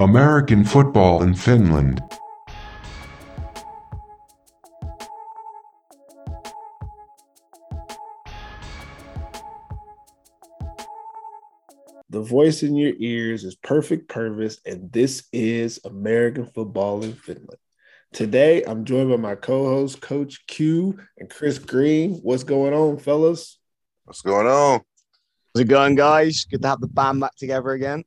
American football in Finland. The voice in your ears is Perfect Purvis, and this is American football in Finland. Today, I'm joined by my co-host, Coach Q and Chris Green. What's going on, fellas? What's going on? How's it going, guys? Good to have the band back together again.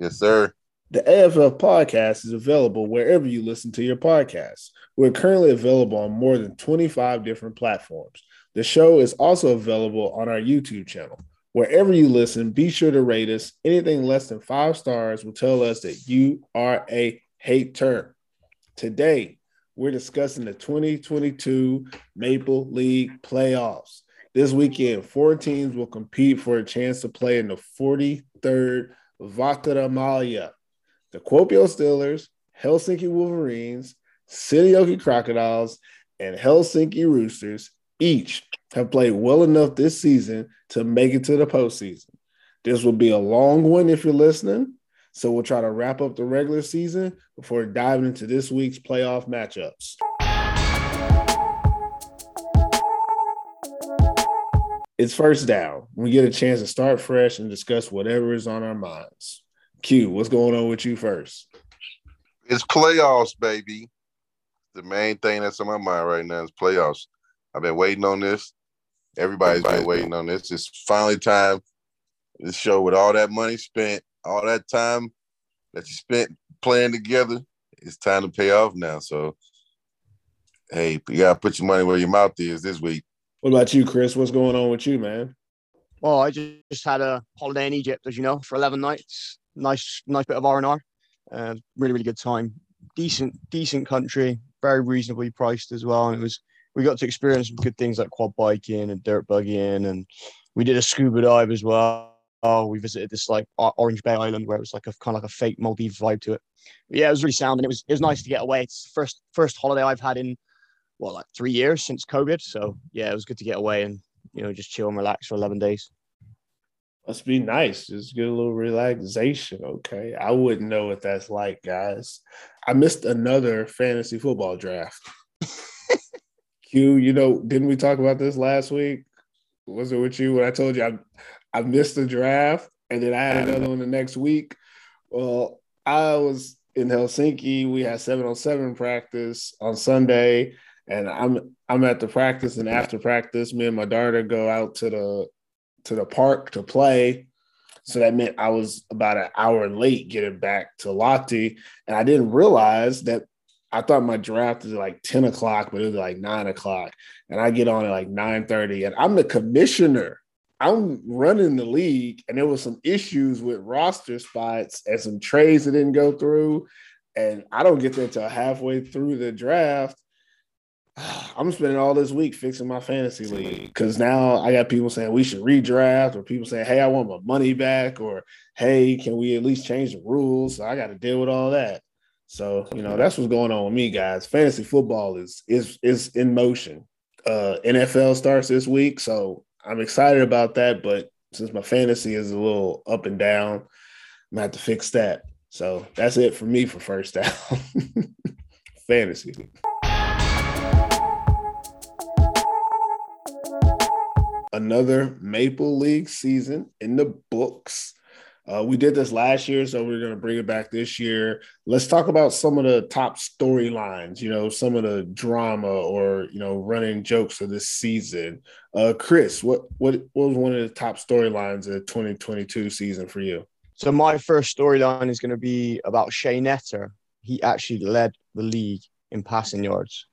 Yes, sir. The AFF podcast is available wherever you listen to your podcasts. We're currently available on more than 25 different platforms. The show is also available on our YouTube channel. Wherever you listen, be sure to rate us. Anything less than five stars will tell us that you are a hater. Today, we're discussing the 2022 Maple League playoffs. This weekend, four teams will compete for a chance to play in the 43rd Vaahteramalja. The Kuopio Steelers, Helsinki Wolverines, Seinäjoki Crocodiles, and Helsinki Roosters each have played well enough this season to make it to the postseason. This will be a long one if you're listening. So we'll try to wrap up the regular season before diving into this week's playoff matchups. It's first down. We get a chance to start fresh and discuss whatever is on our minds. Q, what's going on with you first? It's playoffs, baby. The main thing that's on my mind right now is playoffs. I've been waiting on this. Everybody's been waiting on this. It's finally time. This show with all that money spent, all that time that you spent playing together, it's time to pay off now. So, hey, you gotta put your money where your mouth is this week. What about you, Chris? What's going on with you, man? Well, I just, just had a holiday in Egypt, as you know, for 11 nights. Nice, nice bit of R and R. Uh, really, really good time. Decent, decent country. Very reasonably priced as well. And it was we got to experience some good things like quad biking and dirt buggying, and we did a scuba dive as well. Oh, we visited this like Orange Bay Island where it was like a kind of like a fake Maldives vibe to it. But yeah, it was really sound and it was it was nice to get away. It's the first first holiday I've had in what like three years since COVID. So yeah, it was good to get away and you know just chill and relax for eleven days. Must be nice. Just get a little relaxation. Okay. I wouldn't know what that's like, guys. I missed another fantasy football draft. Q, you know, didn't we talk about this last week? Was it with you when I told you I I missed the draft and then I had another one the next week? Well, I was in Helsinki. We had seven on seven practice on Sunday, and I'm I'm at the practice. And after practice, me and my daughter go out to the to the park to play. So that meant I was about an hour late getting back to Lahti, and I didn't realize that I thought my draft was like 10 o'clock, but it was like nine o'clock. And I get on at like 9 30. And I'm the commissioner. I'm running the league. And there was some issues with roster spots and some trades that didn't go through. And I don't get there until halfway through the draft. I'm spending all this week fixing my fantasy league because now I got people saying we should redraft, or people saying, "Hey, I want my money back," or "Hey, can we at least change the rules?" So I got to deal with all that. So you know that's what's going on with me, guys. Fantasy football is is is in motion. Uh, NFL starts this week, so I'm excited about that. But since my fantasy is a little up and down, I'm gonna have to fix that. So that's it for me for first down. fantasy. Another Maple League season in the books. Uh, we did this last year, so we're going to bring it back this year. Let's talk about some of the top storylines, you know, some of the drama or, you know, running jokes of this season. Uh, Chris, what, what, what was one of the top storylines of the 2022 season for you? So, my first storyline is going to be about Shay Netter. He actually led the league in passing yards.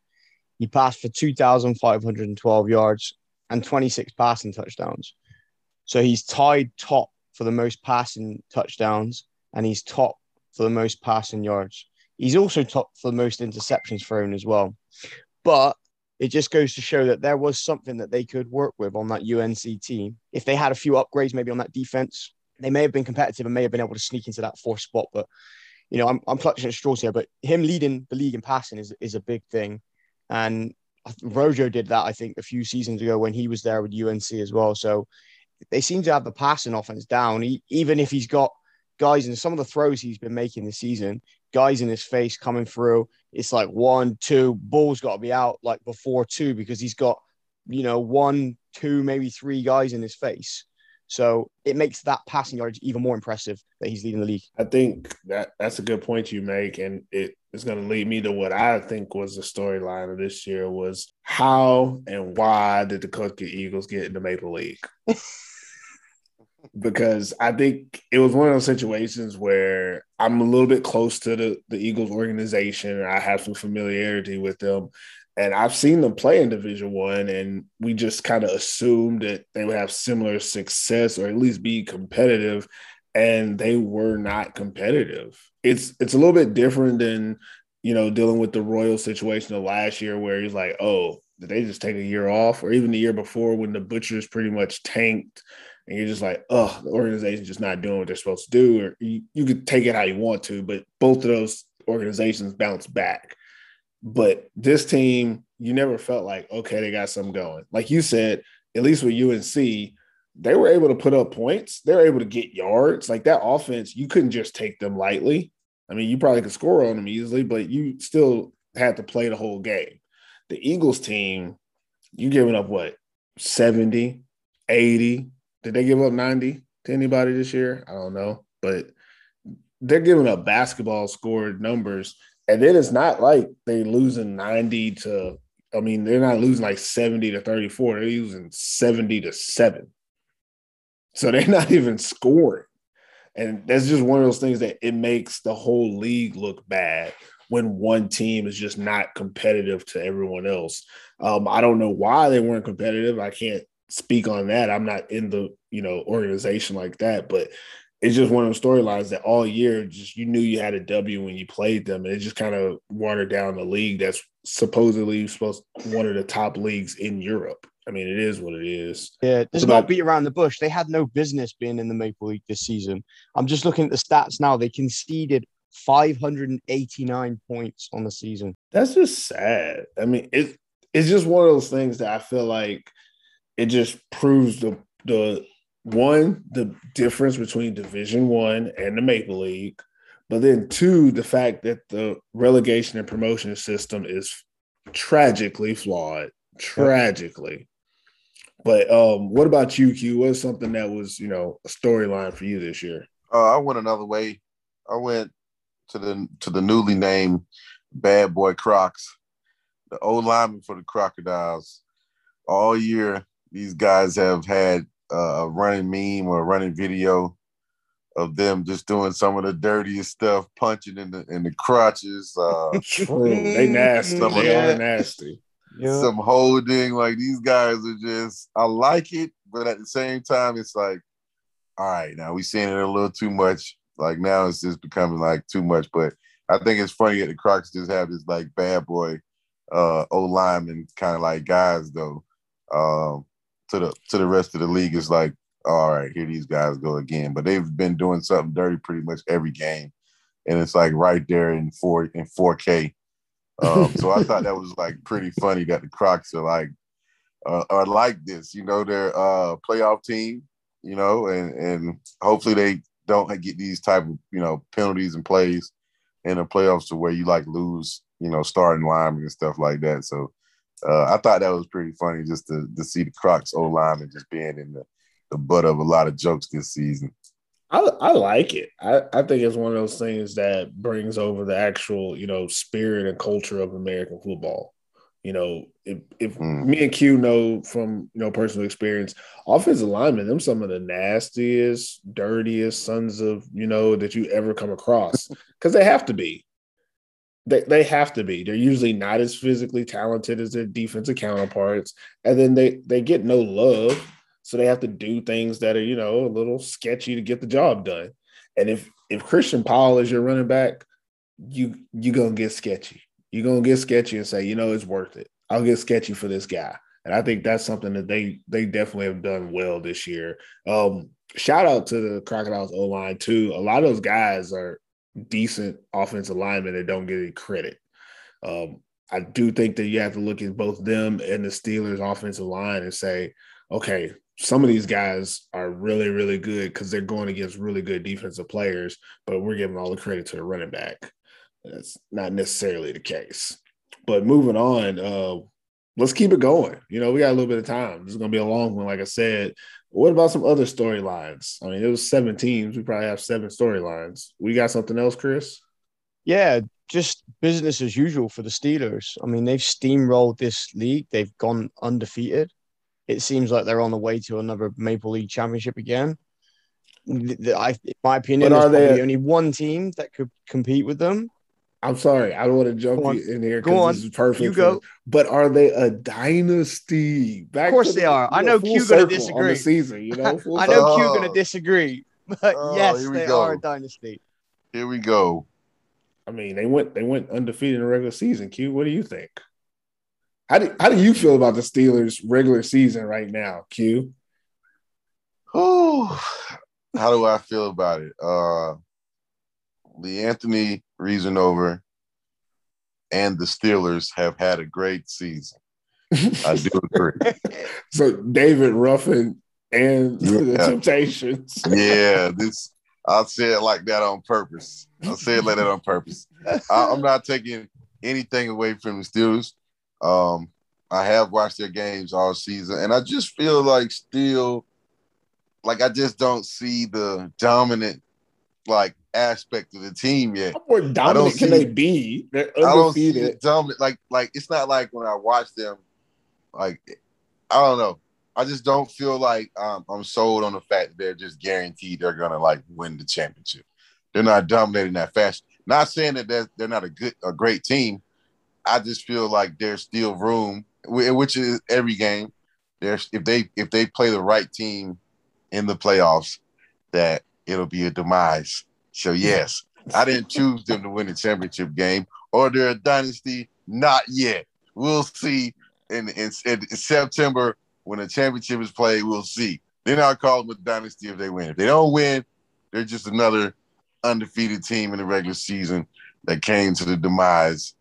He passed for 2,512 yards and 26 passing touchdowns. So, he's tied top for the most passing touchdowns, and he's top for the most passing yards. He's also top for the most interceptions thrown as well. But it just goes to show that there was something that they could work with on that UNC team. If they had a few upgrades maybe on that defense, they may have been competitive and may have been able to sneak into that fourth spot. But, you know, I'm, I'm clutching at straws here, but him leading the league in passing is, is a big thing. And Rojo did that, I think, a few seasons ago when he was there with UNC as well. So they seem to have the passing offense down. He, even if he's got guys and some of the throws he's been making this season, guys in his face coming through. It's like one, two, ball's got to be out like before two because he's got, you know, one, two, maybe three guys in his face. So it makes that passing yardage even more impressive that he's leading the league. I think that that's a good point you make, and it is going to lead me to what I think was the storyline of this year was how and why did the Kotka Eagles get in the Maple League? because I think it was one of those situations where I'm a little bit close to the, the Eagles organization. I have some familiarity with them. And I've seen them play in Division One, and we just kind of assumed that they would have similar success or at least be competitive. And they were not competitive. It's it's a little bit different than you know dealing with the Royal situation of last year, where he's like, oh, did they just take a year off, or even the year before when the Butchers pretty much tanked and you're just like, oh, the organization's just not doing what they're supposed to do, or you, you could take it how you want to, but both of those organizations bounce back. But this team, you never felt like, okay, they got something going. Like you said, at least with UNC, they were able to put up points. They were able to get yards. Like that offense, you couldn't just take them lightly. I mean, you probably could score on them easily, but you still had to play the whole game. The Eagles team, you giving up what, 70, 80, did they give up 90 to anybody this year? I don't know, but they're giving up basketball scored numbers. And then it's not like they losing 90 to, I mean, they're not losing like 70 to 34. They're using 70 to 7. So they're not even scoring. And that's just one of those things that it makes the whole league look bad when one team is just not competitive to everyone else. Um, I don't know why they weren't competitive. I can't speak on that. I'm not in the you know organization like that, but it's just one of those storylines that all year just you knew you had a W when you played them, and it just kind of watered down the league that's supposedly supposed one of the top leagues in Europe. I mean, it is what it is. Yeah, there's So not beat around the bush. They had no business being in the Maple League this season. I'm just looking at the stats now. They conceded 589 points on the season. That's just sad. I mean, it it's just one of those things that I feel like it just proves the the one the difference between Division One and the Maple League, but then two the fact that the relegation and promotion system is tragically flawed, tragically. But um, what about you, Q? What's something that was you know a storyline for you this year? Uh, I went another way. I went to the to the newly named Bad Boy Crocs, the old lineman for the Crocodiles. All year, these guys have had uh, a running meme or a running video of them just doing some of the dirtiest stuff, punching in the in the crotches, uh, True, they nasty. Some of They that. are nasty. some holding. Like these guys are just. I like it, but at the same time, it's like, all right, now we seeing it a little too much. Like now, it's just becoming like too much. But I think it's funny that the Crocs just have this like bad boy, uh, O lineman kind of like guys though. Um, to the to the rest of the league is like, all right, here these guys go again. But they've been doing something dirty pretty much every game, and it's like right there in four in four K. Um, so I thought that was like pretty funny that the Crocs are like uh, are like this. You know, they're a playoff team. You know, and and hopefully they don't get these type of you know penalties and plays in the playoffs to where you like lose you know starting linemen and stuff like that. So uh, I thought that was pretty funny just to to see the Crocs O lineman just being in the the butt of a lot of jokes this season. I, I like it. I, I think it's one of those things that brings over the actual, you know, spirit and culture of American football. You know, if, if Mm. me and Q know from you know personal experience, offensive linemen, them some of the nastiest, dirtiest sons of you know that you ever come across because they have to be. They, they have to be. They're usually not as physically talented as their defensive counterparts, and then they they get no love so they have to do things that are, you know, a little sketchy to get the job done. And if if Christian Powell is your running back, you you gonna get sketchy. You're gonna get sketchy and say, you know, it's worth it. I'll get sketchy for this guy. And I think that's something that they they definitely have done well this year. Um, shout out to the Crocodiles O line too. A lot of those guys are decent offensive linemen that don't get any credit. Um, I do think that you have to look at both them and the Steelers offensive line and say, okay, some of these guys are really, really good because they're going against really good defensive players, but we're giving all the credit to the running back. That's not necessarily the case. But moving on, uh, let's keep it going. You know, we got a little bit of time. This is going to be a long one, like I said. What about some other storylines? I mean, it was seven teams. We probably have seven storylines. We got something else, Chris? Yeah, just business as usual for the Steelers. I mean, they've steamrolled this league. They've gone undefeated. It seems like they're on the way to another Maple League championship again. I, in my opinion, But are there's probably they- only one team that could compete with them. I'm sorry, I don't want to jump you in here Go on. because this is perfect. You go. But are they a dynasty? Back Of course to they are. I know full Q gonna disagree. the season. You know, I know Oh. Q going to disagree, but Oh, yes, they go. are a dynasty. Here we go. I mean, they went they went undefeated in the regular season. Q, what do you think? How do how do you feel about the Steelers' regular season right now, Q? Whew. How do I feel about it? Uh Lee Anthony reason over and the Steelers have had a great season. I do agree. so David Ruffin and the Yeah. Temptations. yeah, this I'll say it like that on purpose. I'll say it like that on purpose. I, I'm not taking anything away from the Steelers. Um, I have watched their games all season, and I just feel like still, like I just don't see the dominant like aspect of the team yet. How more dominant can see- they be? They're I don't see the undefeated. dominant like like it's not like when I watch them, like I don't know. I just don't feel like um, I'm sold on the fact that they're just guaranteed they're gonna like win the championship. They're not dominating that fast. Not saying that they're, they're not a good a great team. I just feel like there's still room, which is every game. There's if they if they play the right team in the playoffs, that it'll be a demise. So yes, I didn't choose them to win the championship game, or they're a dynasty. Not yet. We'll see in, in, in September when the championship is played. We'll see. Then I'll call them a dynasty if they win. If they don't win, they're just another undefeated team in the regular season that came to the demise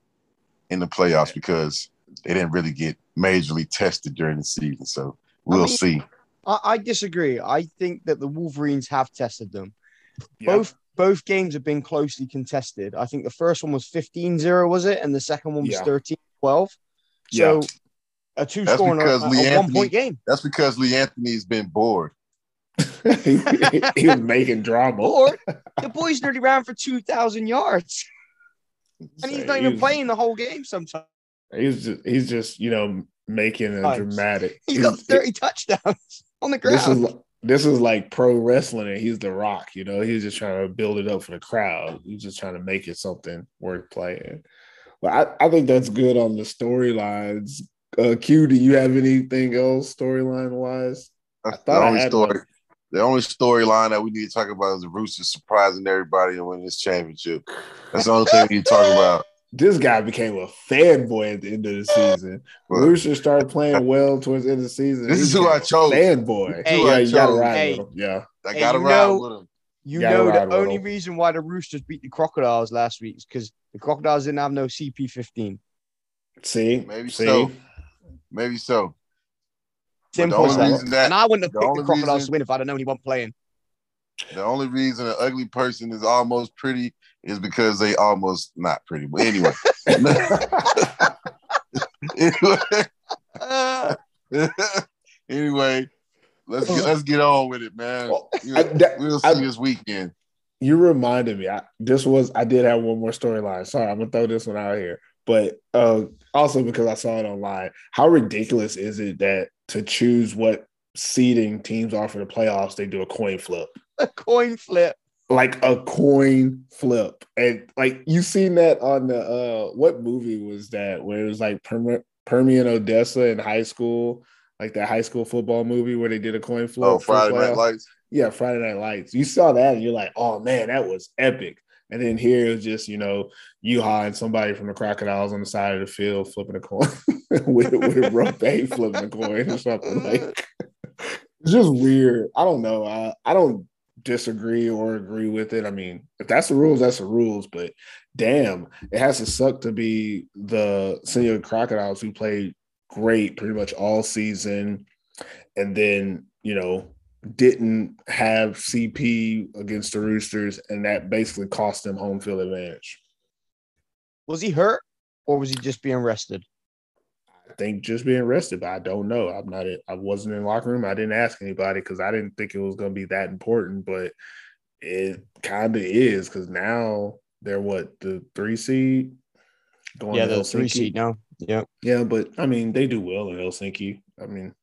in the playoffs because they didn't really get majorly tested during the season. So we'll mean, see. I, I disagree. I think that the Wolverines have tested them. Yeah. Both both games have been closely contested. I think the first one was 15-0, was it? And the second one was Yeah. 13-12. So a two That's score and a, because a Lee one Anthony- point game. That's because Leanthony's been bored. he, he was making drama. Or the boys nearly ran for 2,000 yards. And he's not even was- playing the whole game sometimes. He's just he's just you know making a Times. dramatic. He's got he's- 30 touchdowns on the ground. this is ground. this is like pro wrestling, and he's the Rock. You know, he's just trying to build it up for the crowd. He's just trying to make it something worth playing. But I, I think that's good on the storylines. Uh, Q, do you have anything else storyline wise? I thought the I only had story. one. The only storyline that we need to talk about is the Roosters surprising everybody and winning this championship. That's the only thing we need to talk about. This guy became a fanboy at the end of the season. But Rooster started playing well towards the end of the season. This He is who became I a chose. Fanboy. Hey, yeah, I you gotta chose. ride Hey. with him. Yeah. I Hey, got to you ride know- with him. You Gotta know the only him. reason why the Roosters beat the Crocodiles last week is because the Crocodiles didn't have no CP15. See, Maybe see, so. Maybe so. But the Simple as only that. reason that And I wouldn't have the picked the only Crocodiles reason- to win if I'd have known he wasn't playing. the only reason an ugly person is almost pretty is because they almost not pretty. But anyway, anyway, anyway, let's get, let's get on with it, man. Well, I- that- we'll see I- this weekend. you reminded me. I, this was I did have one more storyline. Sorry, I'm gonna throw this one out here, but uh, also because I saw it online. How ridiculous is it that to choose what seeding teams are for the playoffs, they do a coin flip, a coin flip. like a coin flip, and like you seen that on the uh, what movie was that where it was like Perm- Permian Odessa in high school, like that high school football movie where they did a coin flip. Oh, Friday Night? Lights. Yeah, Friday Night Lights. You saw that and you're like, oh man, that was epic. And then here it was just, you know, you and somebody from the crocodiles on the side of the field flipping a coin with, with Rope flipping a coin or something. Like it's just weird. I don't know. I, I don't disagree or agree with it. I mean, if that's the rules, that's the rules. But damn, it has to suck to be the senior crocodiles who played great pretty much all season and then you know, didn't have CP against the Roosters, and that basically cost them home field advantage. Was he hurt or was he just being rested? I think just being rested, but I don't know. I'm not. I wasn't in the locker room. I didn't ask anybody because I didn't think it was going to be that important. But it kind of is because now they're what the three seed going. Yeah, the three seed now. Yeah, yeah, but I mean they do well in Helsinki. I mean,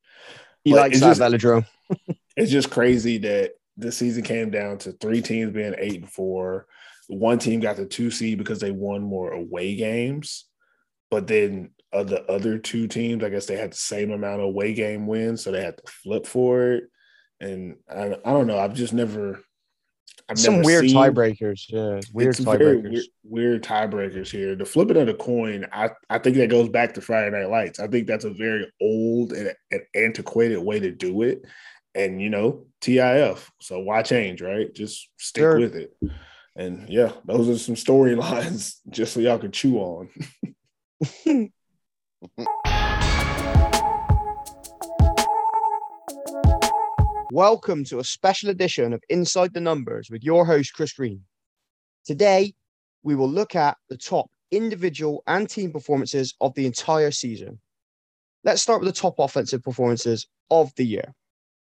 he likes that just, velodrome. it's just crazy that the season came down to three teams being eight and four. One team got the two seed because they won more away games, but then of the other two teams, I guess they had the same amount of away game wins, so they had to flip for it. And I, I don't know. I've just never. I've Some never weird seen, tiebreakers. Yeah, weird tiebreakers. Weird, weird tiebreakers here. The flipping of the coin, I, I think that goes back to Friday Night Lights. I think that's a very old and, and antiquated way to do it. And you know, TIF. So why change, right? Just stick sure. with it. And yeah, those are some storylines just so y'all can chew on. Welcome to a special edition of Inside the Numbers with your host, Chris Green. Today, we will look at the top individual and team performances of the entire season. Let's start with the top offensive performances of the year.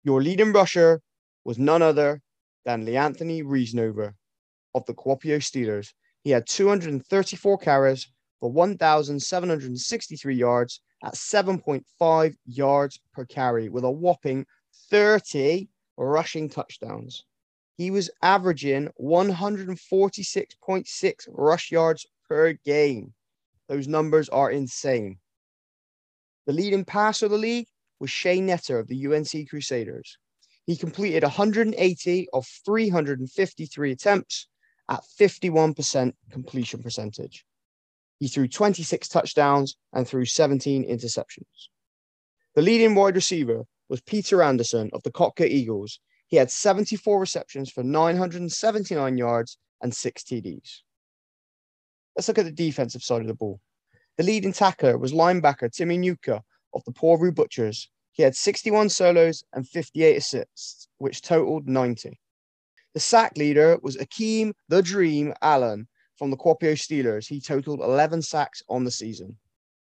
Your leading rusher was none other than Leanthony Reesnover of the Kuopio Steelers. He had 234 carries for 1,763 yards at 7.5 yards per carry with a whopping 30 rushing touchdowns. He was averaging 146.6 rush yards per game. Those numbers are insane. The leading passer of the league was Shay Netter of the UNC Crusaders. He completed 180 of 353 attempts at 51% completion percentage. He threw 26 touchdowns and threw 17 interceptions. The leading wide receiver was Peter Anderson of the Kotka Eagles. He had 74 receptions for 979 yards and six TDs. Let's look at the defensive side of the ball. The leading tackler was linebacker Timmy Nuka of the Porvoo Butchers. He had 61 solos and 58 assists, which totaled 90. The sack leader was Akeem the Dream Allen from the Kuopio Steelers. He totaled 11 sacks on the season.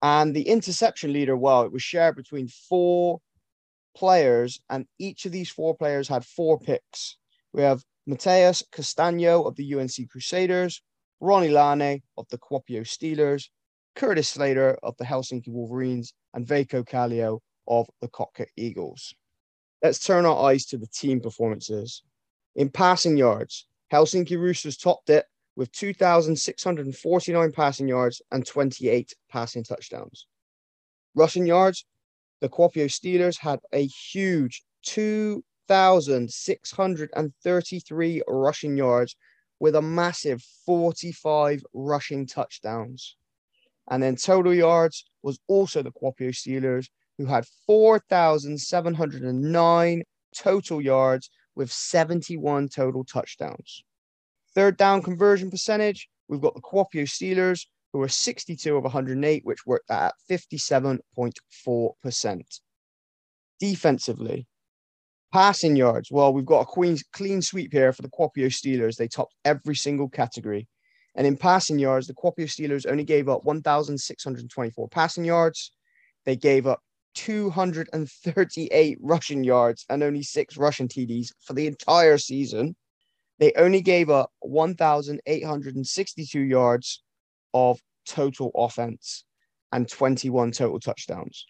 And the interception leader, well, it was shared between four players, and each of these four players had four picks. We have Mateus Castano of the UNC Crusaders, Ronnie Lane of the Kuopio Steelers, Curtis Slater of the Helsinki Wolverines, and Veiko Kallio of the Kotka Eagles. Let's turn our eyes to the team performances. In passing yards, Helsinki Roosters topped it with 2,649 passing yards and 28 passing touchdowns. Rushing yards, the Kuopio Steelers had a huge 2,633 rushing yards with a massive 45 rushing touchdowns. And then total yards was also the Kuopio Steelers, who had 4,709 total yards with 71 total touchdowns. Third down conversion percentage, we've got the Kuopio Steelers, who are 62 of 108, which worked at 57.4%. Defensively, passing yards, well, we've got a queen, clean sweep here for the Kuopio Steelers. They topped every single category. And in passing yards, the Kuopio Steelers only gave up 1,624 passing yards. They gave up 238 rushing yards and only six rushing TDs for the entire season. They only gave up 1,862 yards of total offense and 21 total touchdowns.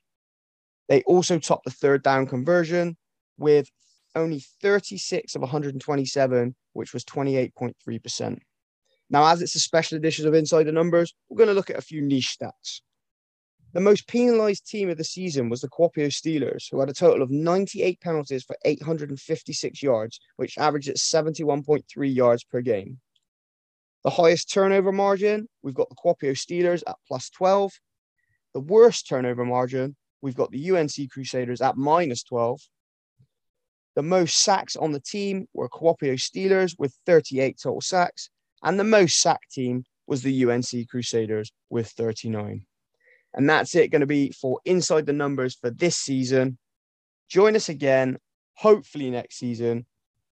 They also topped the third down conversion with only 36 of 127, which was 28.3%. Now, as it's a special edition of Inside the Numbers, we're going to look at a few niche stats. The most penalised team of the season was the Kuopio Steelers, who had a total of 98 penalties for 856 yards, which averaged at 71.3 yards per game. The highest turnover margin, we've got the Kuopio Steelers at plus 12. The worst turnover margin, we've got the UNC Crusaders at minus 12. The most sacks on the team were Kuopio Steelers with 38 total sacks, and the most sacked team was the UNC Crusaders with 39. And that's it going to be for Inside the Numbers for this season. Join us again hopefully next season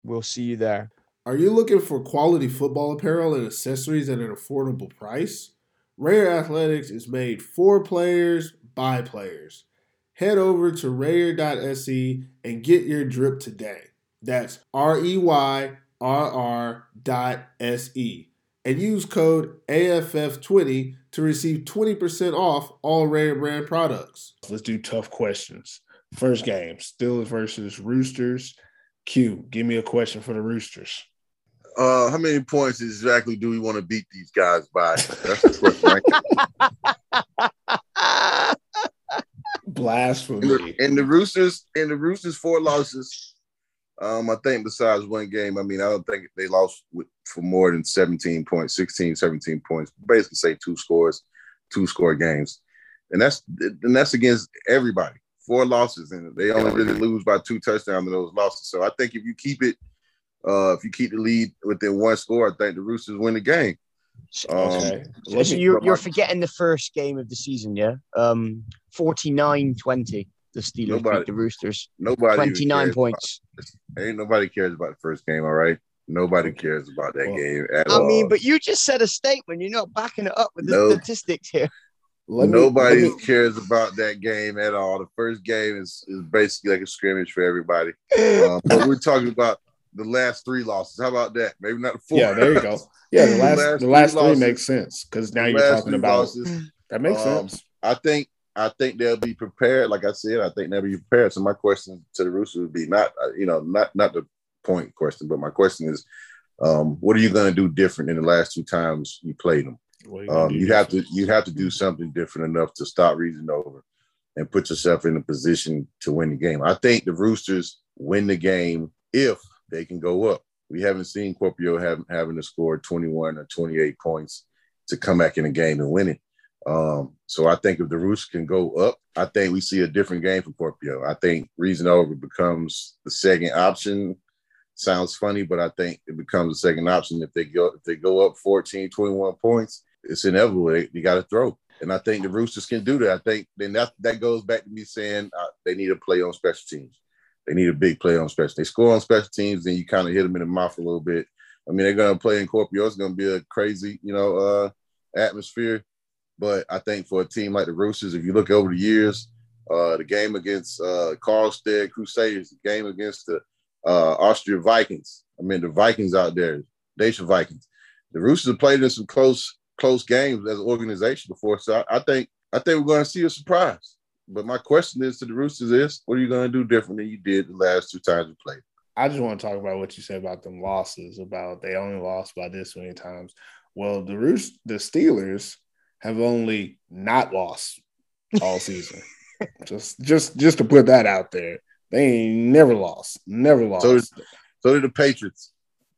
we'll see you there. Are you looking for quality football apparel and accessories at an affordable price? Rare Athletics is made for players by players. Head over to rare.se and get your drip today. That's R E Y R R dot S E. And use code AFF20 to receive 20% off all Rare brand products. Let's do tough questions. First game Steelers versus Roosters. Q, give me a question for the Roosters. Uh, how many points exactly do we want to beat these guys by? That's the question. right? Blasphemy. And the Roosters, and the Roosters, four losses. Um, I think besides one game, I mean, I don't think they lost with, for more than 17 points, 16, 17 points. Basically, say two scores, two score games, and that's and that's against everybody. Four losses, and they only really lose by two touchdowns in those losses. So I think if you keep it, uh, if you keep the lead within one score, I think the Roosters win the game. Um, Okay. So, so you're, you're forgetting the first game of the season, yeah? Um, 49-20, the Steelers Nobody- beat the Roosters. Nobody 29 points. About, ain't nobody cares about the first game. All right, nobody cares about that Well, game at I all. I mean, but you just said a statement. You're not backing it up with the No. statistics here. let me- Nobody let me- cares about that game at all. The first game is, is basically like a scrimmage for everybody. Um, but we're talking about the last three losses. How about that? Maybe not the four. Yeah, there you go. Yeah, the last, Last the last three three losses. makes sense because now you're talking about losses. that makes Um, sense. I think I think they'll be prepared. Like I said, I think they'll be prepared. So my question to the Roosters would be not, uh, you know, not not the point question, but my question is, um, what are you going to do different in the last two times you played them? What Um, you have to you have to do something different enough to stop Reesnover and put yourself in a position to win the game. I think the Roosters win the game if they can go up. We haven't seen Kuopio have, having to score 21 or 28 points to come back in the game and win it. Um, so I think if the Roosters can go up, I think we see a different game for Kuopio. I think Reesnover becomes the second option. Sounds funny, but I think it becomes the second option if they go if they go up 14, 21 points it's inevitable. They, they got to throw, and I think the Roosters can do that. I think then that that goes back to me saying uh, they need a play on special teams. They need a big play on special. They score on special teams, then you kind of hit them in the mouth a little bit. I mean, they're going to play in Kuopio. It's going to be a crazy, you know, uh, atmosphere. But I think for a team like the Roosters, if you look over the years, uh, the game against uh, Karlstad Crusaders, the game against the uh, Austria Vikings. I mean, the Vikings out there, Dacia Vikings. The Roosters have played in some close close games as an organization before. So I, I think I think we're going to see a surprise. But my question is to the Roosters is, what are you going to do different than you did the last two times you played? I just want to talk about what you said about them losses. About they only lost by this many times. Well, the Roos, the Steelers have only not lost all season. just just just to put that out there, they ain't never lost, never lost. So So did the Patriots.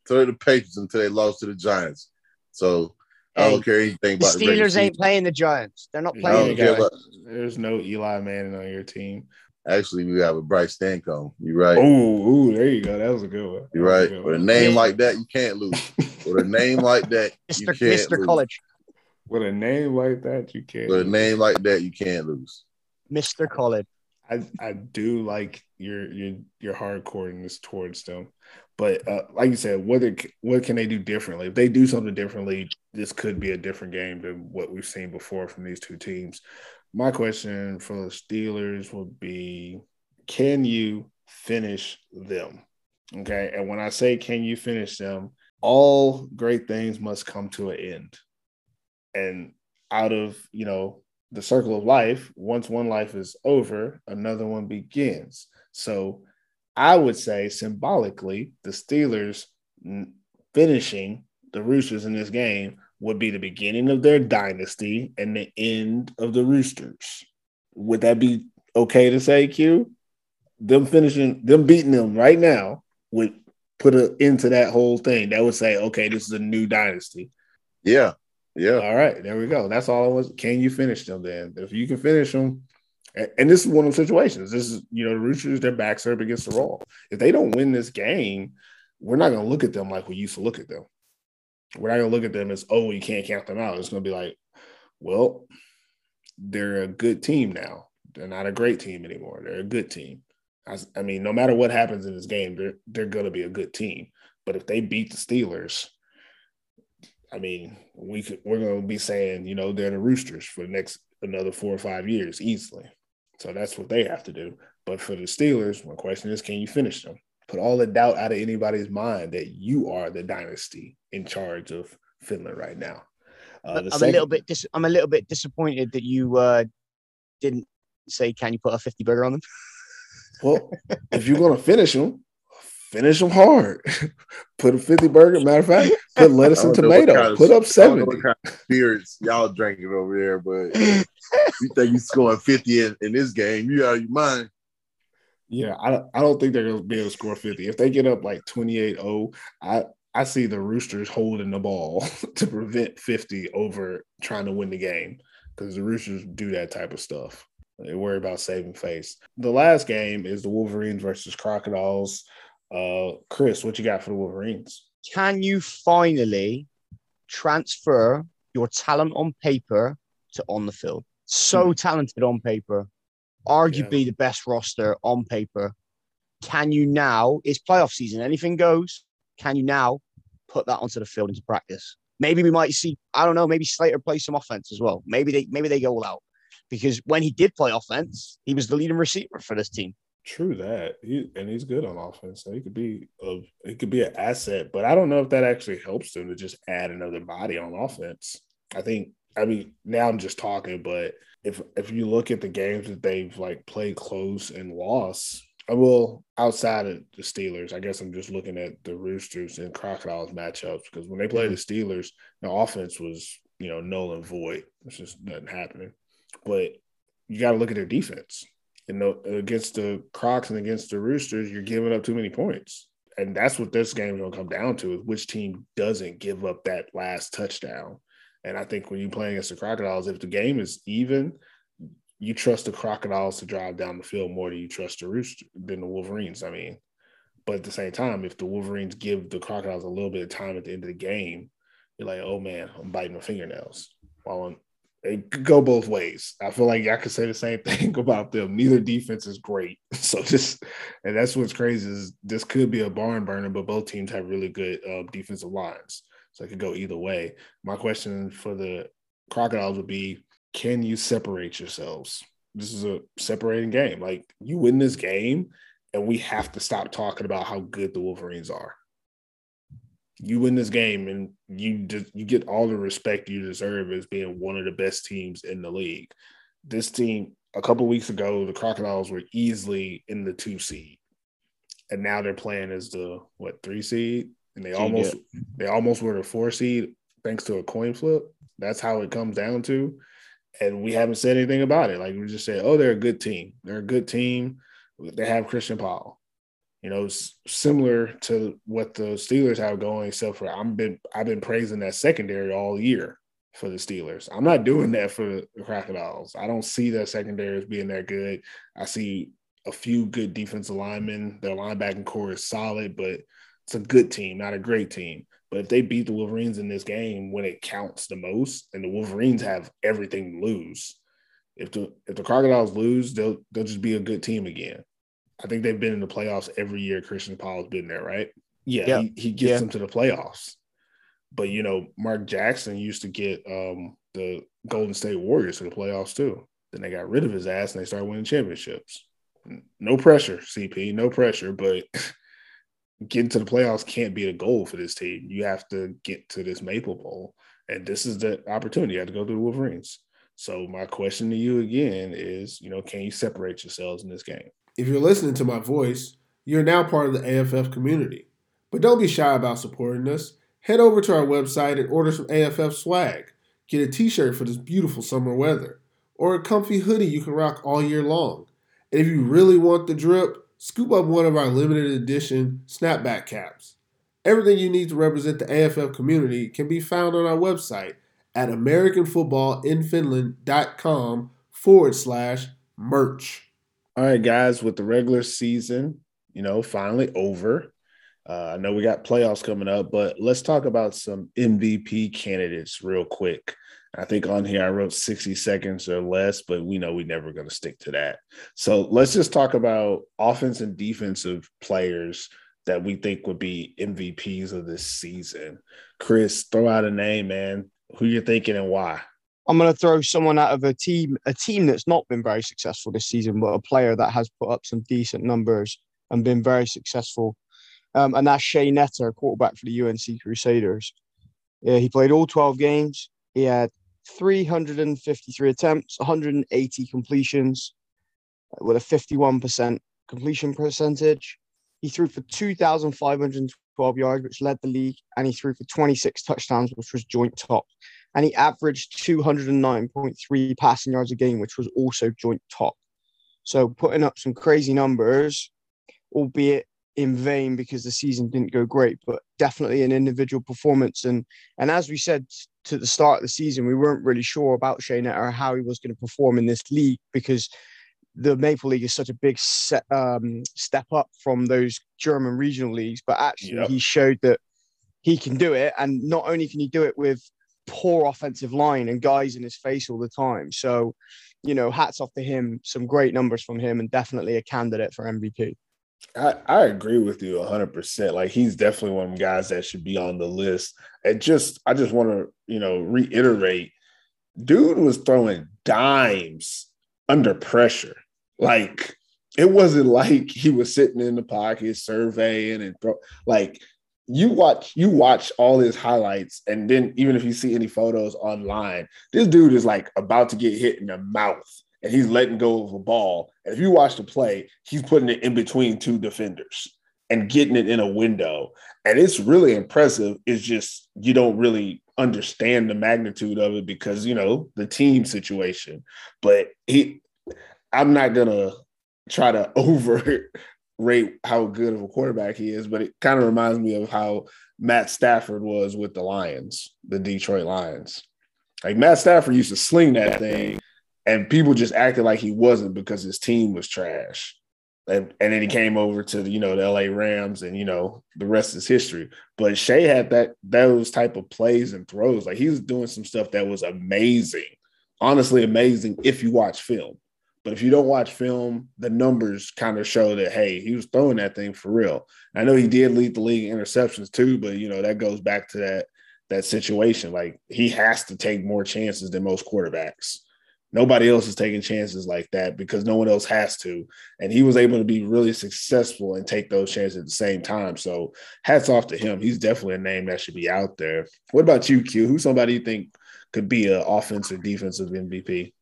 So did the Patriots until they lost to the Giants. So I don't care anything The about the regular Steelers ain't playing the Giants. They're not playing the Giants. about- There's no Eli Manning on your team. Actually, we have a Bryce Stancombe. You're right. Oh, ooh, there you go. That was a good one. You're right. a good With a name like that, you can't lose. With a name like that, you Mr. can't Mr. lose. College. With a name like that, you can't. With a name like that, you can't lose. Mr. College. I I do like your your your hardcoreness towards them, but uh, like you said, what it, what can they do differently? If they do something differently, this could be a different game than what we've seen before from these two teams. My question for the Steelers would be: Can you finish them? Okay, and when I say can you finish them, all great things must come to an end, and out of you know the circle of life, once one life is over, another one begins. So I would say symbolically, the Steelers finishing the Roosters in this game would be the beginning of their dynasty and the end of the Roosters. Would that be okay to say, Q? Them finishing, them beating them right now would put an end to that whole thing. That would say, okay, this is a new dynasty. Yeah. Yeah. All right, there we go. That's all I was. Can you finish them then? If you can finish them, and, this is one of the situations. This is, you know, the Roosters, their backs are up against the wall. If they don't win this game, we're not going to look at them like we used to look at them. We're not going to look at them as, oh, you can't count them out. It's going to be like, well, they're a good team now. They're not a great team anymore. They're a good team. I, I mean, no matter what happens in this game, they're they're going to be a good team. But if they beat the Steelers, I mean, we could, we're going to be saying, you know, they're the Roosters for the next another four or five years easily. So that's what they have to do. But for the Steelers, my question is, can you finish them? Put all the doubt out of anybody's mind that you are the dynasty in charge of Finland right now. Uh, I'm second, a little bit. Dis- I'm a little bit disappointed that you uh, didn't say, "Can you put a 50 burger on them?" well, if you're going to finish them, finish them hard. put a 50 burger. Matter of fact, put lettuce and tomato. Kind of, put up 70. Kind of spirits y'all drinking over there, but you think you scoring 50 in, in, this game, you out of your mind. Yeah, I, I don't think they're going to be able to score 50. If they get up like 28 0, I, I see the Roosters holding the ball to prevent 50 over trying to win the game because the Roosters do that type of stuff. They worry about saving face. The last game is the Wolverines versus Crocodiles. Uh, Chris, what you got for the Wolverines? Can you finally transfer your talent on paper to on the field? So hmm. talented on paper, arguably yeah. the best roster on paper. Can you now? It's playoff season. Anything goes. Can you now put that onto the field into practice? Maybe we might see. I don't know. Maybe Slater plays some offense as well. Maybe they maybe they go all out because when he did play offense, he was the leading receiver for this team. True that, he, and he's good on offense. So he could be a he could be an asset, but I don't know if that actually helps them to just add another body on offense. I think. I mean, now I'm just talking, but if if you look at the games that they've like played close and lost, uh, I will outside of the Steelers. I guess I'm just looking at the Roosters and Crocodiles matchups because when they played mm-hmm. the Steelers, the offense was you know null and void. It's just nothing happening. But you got to look at their defense. You know, against the Crocs and against the Roosters, you're giving up too many points. And that's what this game is going to come down to is which team doesn't give up that last touchdown. And I think when you play against the Crocodiles, if the game is even, you trust the Crocodiles to drive down the field more than you trust the Rooster than the Wolverines. I mean, but at the same time, if the Wolverines give the Crocodiles a little bit of time at the end of the game, you're like, oh man, I'm biting my fingernails. While it could go both ways. I feel like I could say the same thing about them. Neither defense is great. So just and that's what's crazy is this could be a barn burner, but both teams have really good uh, defensive lines. So it could go either way. My question for the Crocodiles would be can you separate yourselves? This is a separating game. Like you win this game, and we have to stop talking about how good the Wolverines are you win this game and you just you get all the respect you deserve as being one of the best teams in the league. This team a couple weeks ago, the Crocodiles were easily in the two seed, and now they're playing as the what three seed, and they almost they almost were the four seed thanks to a coin flip. That's how it comes down to, and we haven't said anything about it. Like we just said, oh, they're a good team. They're a good team. They have Christian Paul you know, similar to what the Steelers have going, except for I'm been I've been praising that secondary all year for the Steelers. I'm not doing that for the Crocodiles. I don't see that secondary as being that good. I see a few good defensive linemen. Their linebacking core is solid, but it's a good team, not a great team. But if they beat the Wolverines in this game when it counts the most, and the Wolverines have everything to lose, if the if the Crocodiles lose, they'll they'll just be a good team again. I think they've been in the playoffs every year. Christian Paul's been there, right? Yeah, yeah. He, he, gets yeah. them to the playoffs. But you know, Mark Jackson used to get um, the Golden State Warriors to the playoffs too. Then they got rid of his ass and they started winning championships. No pressure, CP, no pressure, but getting to the playoffs can't be the goal for this team. You have to get to this Maple Bowl, and this is the opportunity. You have to go through the Wolverines. So my question to you again is, you know, can you separate yourselves in this game? If you're listening to my voice, you're now part of the AFF community. But don't be shy about supporting us. Head over to our website and order some AFF swag. Get a t shirt for this beautiful summer weather, or a comfy hoodie you can rock all year long. And if you really want the drip, scoop up one of our limited edition snapback caps. Everything you need to represent the AFF community can be found on our website at AmericanFootballInFinland.com forward slash merch. All right, guys, with the regular season, you know, finally over. Uh, I know we got playoffs coming up, but let's talk about some MVP candidates real quick. I think on here I wrote 60 seconds or less, but we know we're never going to stick to that. So let's just talk about offense and defensive players that we think would be MVPs of this season. Chris, throw out a name, man. Who you're thinking and why? I'm going to throw someone out of a team, a team that's not been very successful this season, but a player that has put up some decent numbers and been very successful. Um, and that's Shay Netter, quarterback for the UNC Crusaders. Yeah, he played all 12 games. He had 353 attempts, 180 completions with a 51% completion percentage. He threw for 2,512 yards, which led the league, and he threw for 26 touchdowns, which was joint top. And he averaged 209.3 passing yards a game, which was also joint top. So putting up some crazy numbers, albeit in vain because the season didn't go great, but definitely an individual performance. And and as we said to the start of the season, we weren't really sure about Shane or how he was going to perform in this league because the Maple League is such a big set, um, step up from those German regional leagues. But actually, yep. he showed that he can do it, and not only can he do it with poor offensive line and guys in his face all the time. So, you know, hats off to him. Some great numbers from him, and definitely a candidate for MVP. I, I agree with you 100%. Like he's definitely one of guys that should be on the list. And just, I just want to, you know, reiterate dude was throwing dimes under pressure. Like it wasn't like he was sitting in the pocket surveying and throw, like you watch you watch all his highlights and then even if you see any photos online this dude is like about to get hit in the mouth and he's letting go of a ball. And if you watch the play, he's putting it in between two defenders and getting it in a window. And it's really impressive. It's just you don't really understand the magnitude of it because you know the team situation. But he I'm not gonna try to overrate how good of a quarterback he is, but it kind of reminds me of how Matt Stafford was with the Lions, the Detroit Lions. Like Matt Stafford used to sling that thing and people just acted like he wasn't because his team was trash. And, and then he came over to the, you know the LA Rams and you know the rest is history. But Shay had that those type of plays and throws. Like he was doing some stuff that was amazing, honestly amazing if you watch film. But if you don't watch film, the numbers kind of show that hey, he was throwing that thing for real. I know he did lead the league in interceptions too, but you know that goes back to that that situation. Like he has to take more chances than most quarterbacks. Nobody else is taking chances like that because no one else has to. And he was able to be really successful and take those chances at the same time. So hats off to him. He's definitely a name that should be out there. What about you, Q? Who's somebody you think could be an offensive defensive MVP?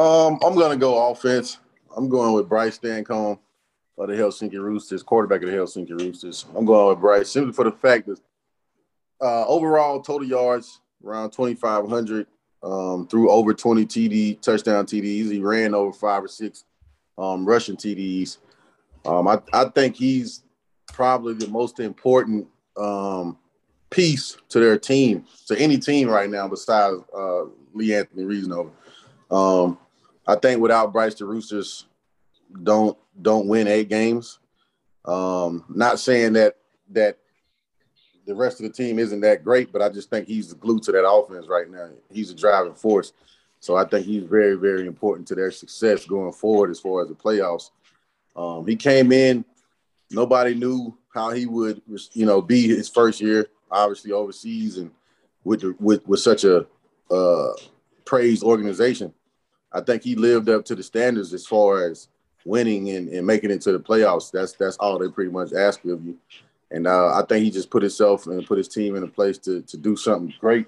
Um, I'm gonna go offense. I'm going with Bryce Stancomb of the Helsinki Roosters, quarterback of the Helsinki Roosters. I'm going with Bryce simply for the fact that uh, overall total yards around 2,500 um, threw over 20 TD touchdown TDs. He ran over five or six um, rushing TDs. Um, I, I think he's probably the most important um, piece to their team, to any team right now besides uh, Leanthony Reesnover. Um, I think without Bryce, the Roosters don't don't win eight games. Um, not saying that that the rest of the team isn't that great, but I just think he's the glue to that offense right now. He's a driving force. So I think he's very, very important to their success going forward as far as the playoffs. Um, he came in, nobody knew how he would, you know, be his first year, obviously overseas and with the, with with such a uh, praised organization. I think he lived up to the standards as far as winning and, and making it to the playoffs. That's that's all they pretty much ask of you. And uh, I think he just put himself and put his team in a place to, to do something great.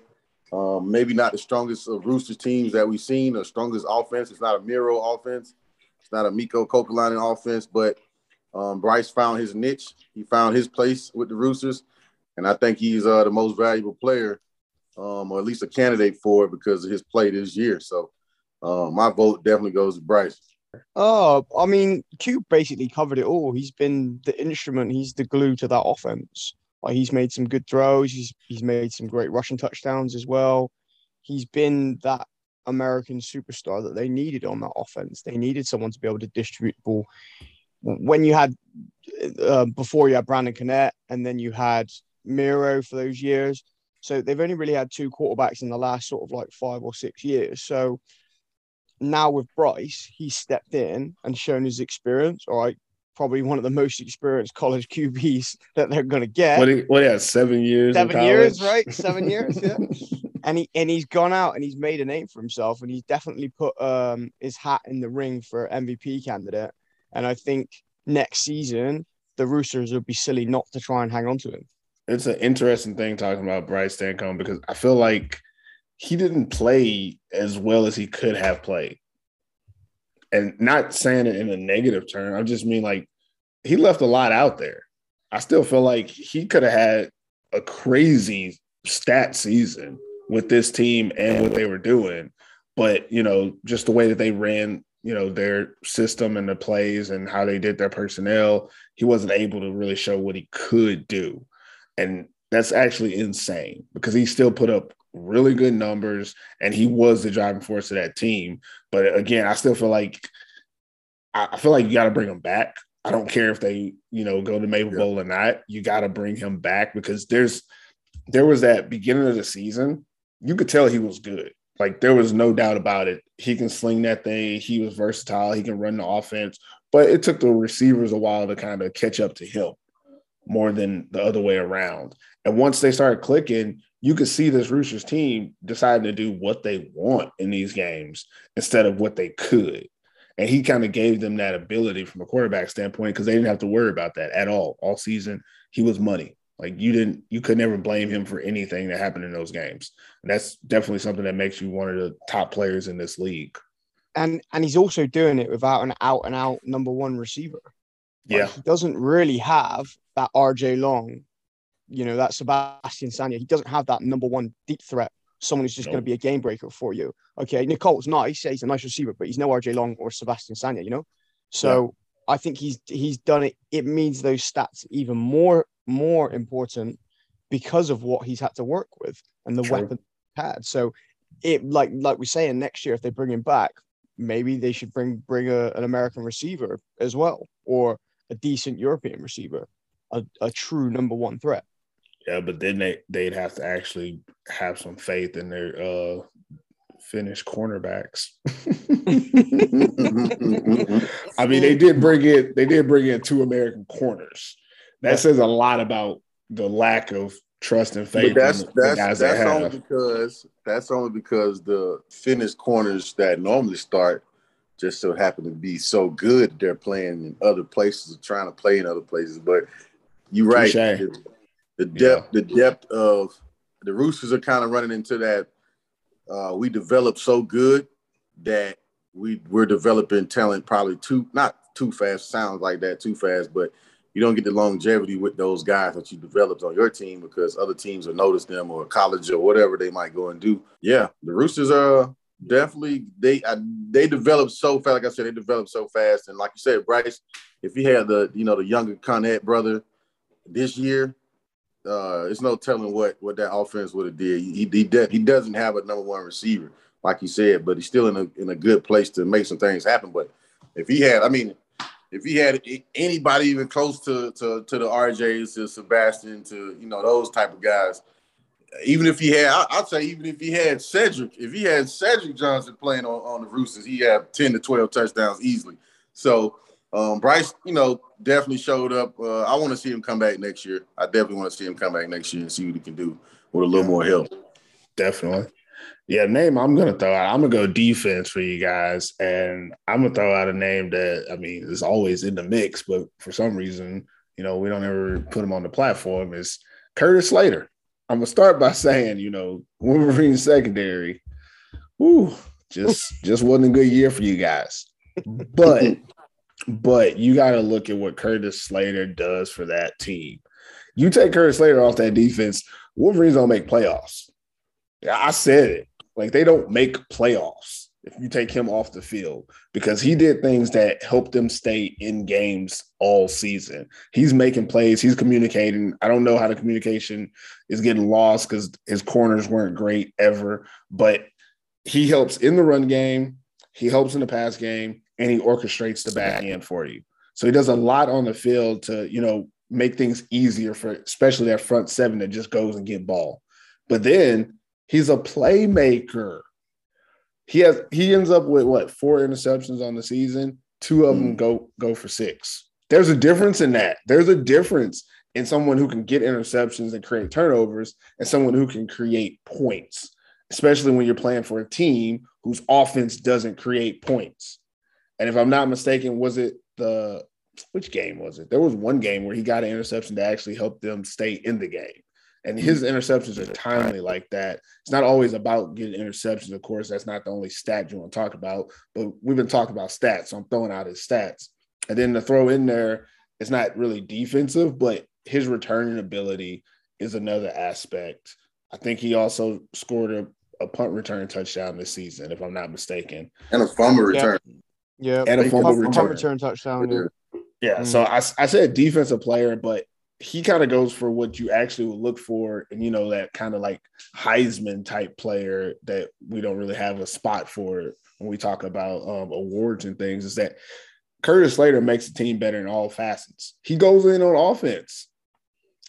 Um, maybe not the strongest of Roosters teams that we've seen, the strongest offense. It's not a Miro offense. It's not a Mikko Kokolainen offense, but um, Bryce found his niche. He found his place with the Roosters. And I think he's uh, the most valuable player, um, or at least a candidate for it because of his play this year. So uh, my vote definitely goes to Bryce. Oh, I mean, Cube basically covered it all. He's been the instrument. He's the glue to that offense. Like he's made some good throws. He's he's made some great rushing touchdowns as well. He's been that American superstar that they needed on that offense. They needed someone to be able to distribute the ball. When you had uh, before you had Brandon Connette, and then you had Miro for those years, So they've only really had two quarterbacks in the last sort of like five or six years. So now with Bryce, he stepped in and shown his experience. All right, probably one of the most experienced college QBs that they're going to get. What? He, what? He had seven years. Seven years, right? Seven years, yeah. and he and he's gone out and he's made a name for himself, and he's definitely put um his hat in the ring for MVP candidate. And I think next season the Roosters would be silly not to try and hang on to him. it's an interesting thing talking about Bryce Stancombe because I feel like he didn't play as well as he could have played. And not saying it in a negative term, I just mean like he left a lot out there. I still feel like he could have had a crazy stat season with this team and what they were doing. But, you know, just the way that they ran, you know, their system and the plays and how they did their personnel, he wasn't able to really show what he could do. And that's actually insane because he still put up really good numbers and he was the driving force of that team. But again, I still feel like I feel like you got to bring him back. I don't care if they, you know, go to Maple Yeah. Bowl or not. You got to bring him back because there's there was that beginning of the season. You could tell he was good. Like there was no doubt about it. He can sling that thing. He was versatile. He can run the offense. But it took the receivers a while to kind of catch up to him more than the other way around. And once they started clicking, you could see this Roosters team deciding to do what they want in these games instead of what they could. And he kind of gave them that ability from a quarterback standpoint because they didn't have to worry about that at all. All season, he was money. Like you didn't, you could never blame him for anything that happened in those games. And that's definitely something that makes you one of the top players in this league. And and he's also doing it without an out and out number one receiver. Like, Yeah. he doesn't really have that RJ Long, you know, that Sebastian Sanya. He doesn't have that number one deep threat, someone who's just going to be a game breaker for you. Okay, Nicole's nice, yeah, he's a nice receiver, but he's no RJ Long or Sebastian Sanya, you know. So I think he's he's done it. It means those stats even more more important because of what he's had to work with and the True. weapon he's had. So it like like we're saying next year, if they bring him back, maybe they should bring bring a, an American receiver as well, or a decent European receiver, a, a true number one threat. Yeah, but then they they'd have to actually have some faith in their uh Finnish cornerbacks. I mean, they did bring in they did bring in two American corners. That says a lot about the lack of trust and faith But that's in the, the that's that's only because that's only because the Finnish corners that normally start just so happen to be so good they're playing in other places or trying to play in other places. But you're right. Touche. The, depth, the depth of the Roosters are kind of running into that. Uh, we developed so good that we we're developing talent probably too not too fast. Sounds like that too fast, but you don't get the longevity with those guys that you developed on your team because other teams will notice them or college or whatever they might go and do. Yeah, the Roosters are definitely they uh, they developed so fast. Like I said, they developed so fast, and like you said, Bryce, if he had the you know the younger Connette brother this year, uh, it's no telling what what that offense would have did. He he, de- he doesn't have a number one receiver, like you said, but he's still in a in a good place to make some things happen. But if he had, I mean, if he had anybody even close to to to the RJs, to Sebastian, to you know those type of guys, even if he had, I, I'd say even if he had Cedric, if he had Cedric Johnson playing on, on the Roosters, he had ten to twelve touchdowns easily. So um, Bryce, you know, definitely showed up. Uh, I want to see him come back next year. I definitely want to see him come back next year and see what he can do with a little more help. Definitely. Yeah, name I'm gonna throw out. I'm gonna go defense for you guys, and I'm gonna throw out a name that I mean is always in the mix, but for some reason, you know, we don't ever put him on the platform. Is Curtis Slater? I'm gonna start by saying, you know, Wolverine secondary, whoo, just just wasn't a good year for you guys. But but you got to look at what Curtis Slater does for that team. You take Curtis Slater off that defense, Wolverines don't make playoffs. I said it. Like they don't make playoffs if you take him off the field because he did things that helped them stay in games all season. He's making plays, he's communicating. I don't know how the communication is getting lost because his corners weren't great ever, but he helps in the run game, he helps in the pass game, and he orchestrates the back end for you. So he does a lot on the field to, you know, make things easier for especially that front seven that just goes and get ball. But then he's a playmaker. He has he ends up with what four interceptions on the season. Two of them hmm. go go for six. There's a difference in that. There's a difference in someone who can get interceptions and create turnovers and someone who can create points, especially when you're playing for a team whose offense doesn't create points. And if I'm not mistaken, was it the which game was it? There was one game where he got an interception to actually help them stay in the game. And his hmm. interceptions are timely like that. It's not always about getting interceptions. Of course, that's not the only stat you want to talk about, but we've been talking about stats. So I'm throwing out his stats. And then to throw in there, it's not really defensive, but his returning ability is another aspect. I think he also scored a, a punt return touchdown this season, if I'm not mistaken. And a fumble Yeah. return. Yeah, And a fumble punt, punt return. return touchdown. Yeah. Yeah. Mm. So I, I said defensive player, but he kind of goes for what you actually would look for, and you know that kind of like Heisman type player that we don't really have a spot for when we talk about um, awards and things. Is that Curtis Slater makes the team better in all facets. He goes in on offense.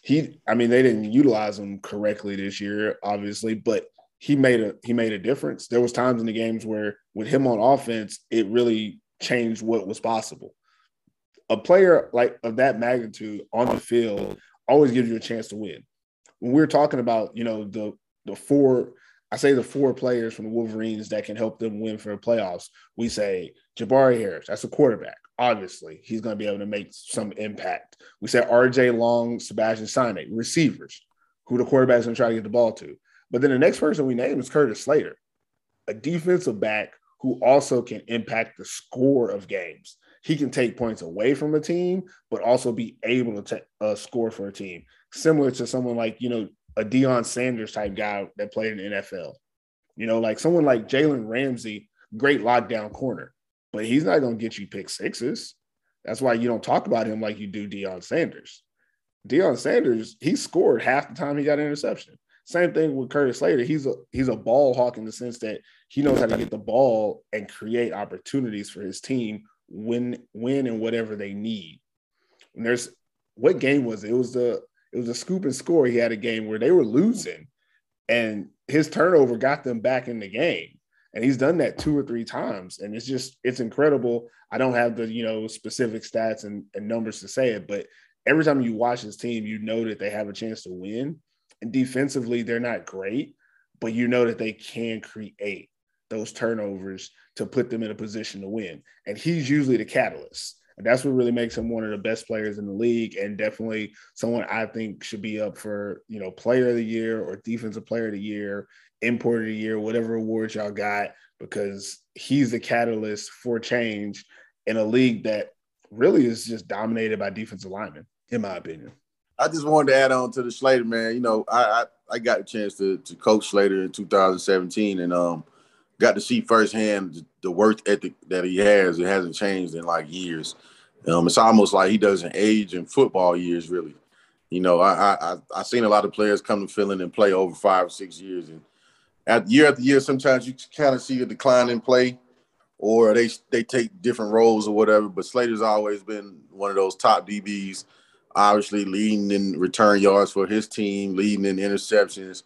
He, I mean, they didn't utilize him correctly this year, obviously, but he made a he made a difference. There was times in the games where with him on offense, it really changed what was possible a player like of that magnitude on the field always gives you a chance to win. When we're talking about, you know, the the four, I say the four players from the Wolverines that can help them win for the playoffs, we say Jabari Harris, that's a quarterback. Obviously, he's going to be able to make some impact. We say RJ Long, Sebastian Sine, receivers, who the quarterback's going to try to get the ball to. But then the next person we name is Curtis Slater, a defensive back who also can impact the score of games he can take points away from a team, but also be able to ta- uh, score for a team, similar to someone like you know a Deion Sanders type guy that played in the NFL. You know, like someone like Jalen Ramsey, great lockdown corner, but he's not going to get you pick sixes. That's why you don't talk about him like you do Deion Sanders. Deion Sanders, he scored half the time he got an interception. Same thing with Curtis Slater. He's a he's a ball hawk in the sense that he knows how to get the ball and create opportunities for his team win win and whatever they need. And there's what game was it? It was the it was a scoop and score. He had a game where they were losing, and his turnover got them back in the game. And he's done that two or three times, and it's just it's incredible. I don't have the you know specific stats and, and numbers to say it, but every time you watch this team, you know that they have a chance to win. And defensively, they're not great, but you know that they can create those turnovers to put them in a position to win. And he's usually the catalyst. And that's what really makes him one of the best players in the league and definitely someone I think should be up for, you know, player of the year or defensive player of the year, import of the year, whatever awards y'all got, because he's the catalyst for change in a league that really is just dominated by defensive linemen, in my opinion. I just wanted to add on to the Slater man. You know, I I, I got a chance to to coach Slater in 2017, and um, got to see firsthand the, work ethic that he has. It hasn't changed in like years. Um, it's almost like he doesn't age in football years, really. You know, I I I seen a lot of players come to Finland and play over five or six years, and at year after year, sometimes you kind of see a decline in play, or they they take different roles or whatever. But Slater's always been one of those top DBs obviously leading in return yards for his team, leading in interceptions.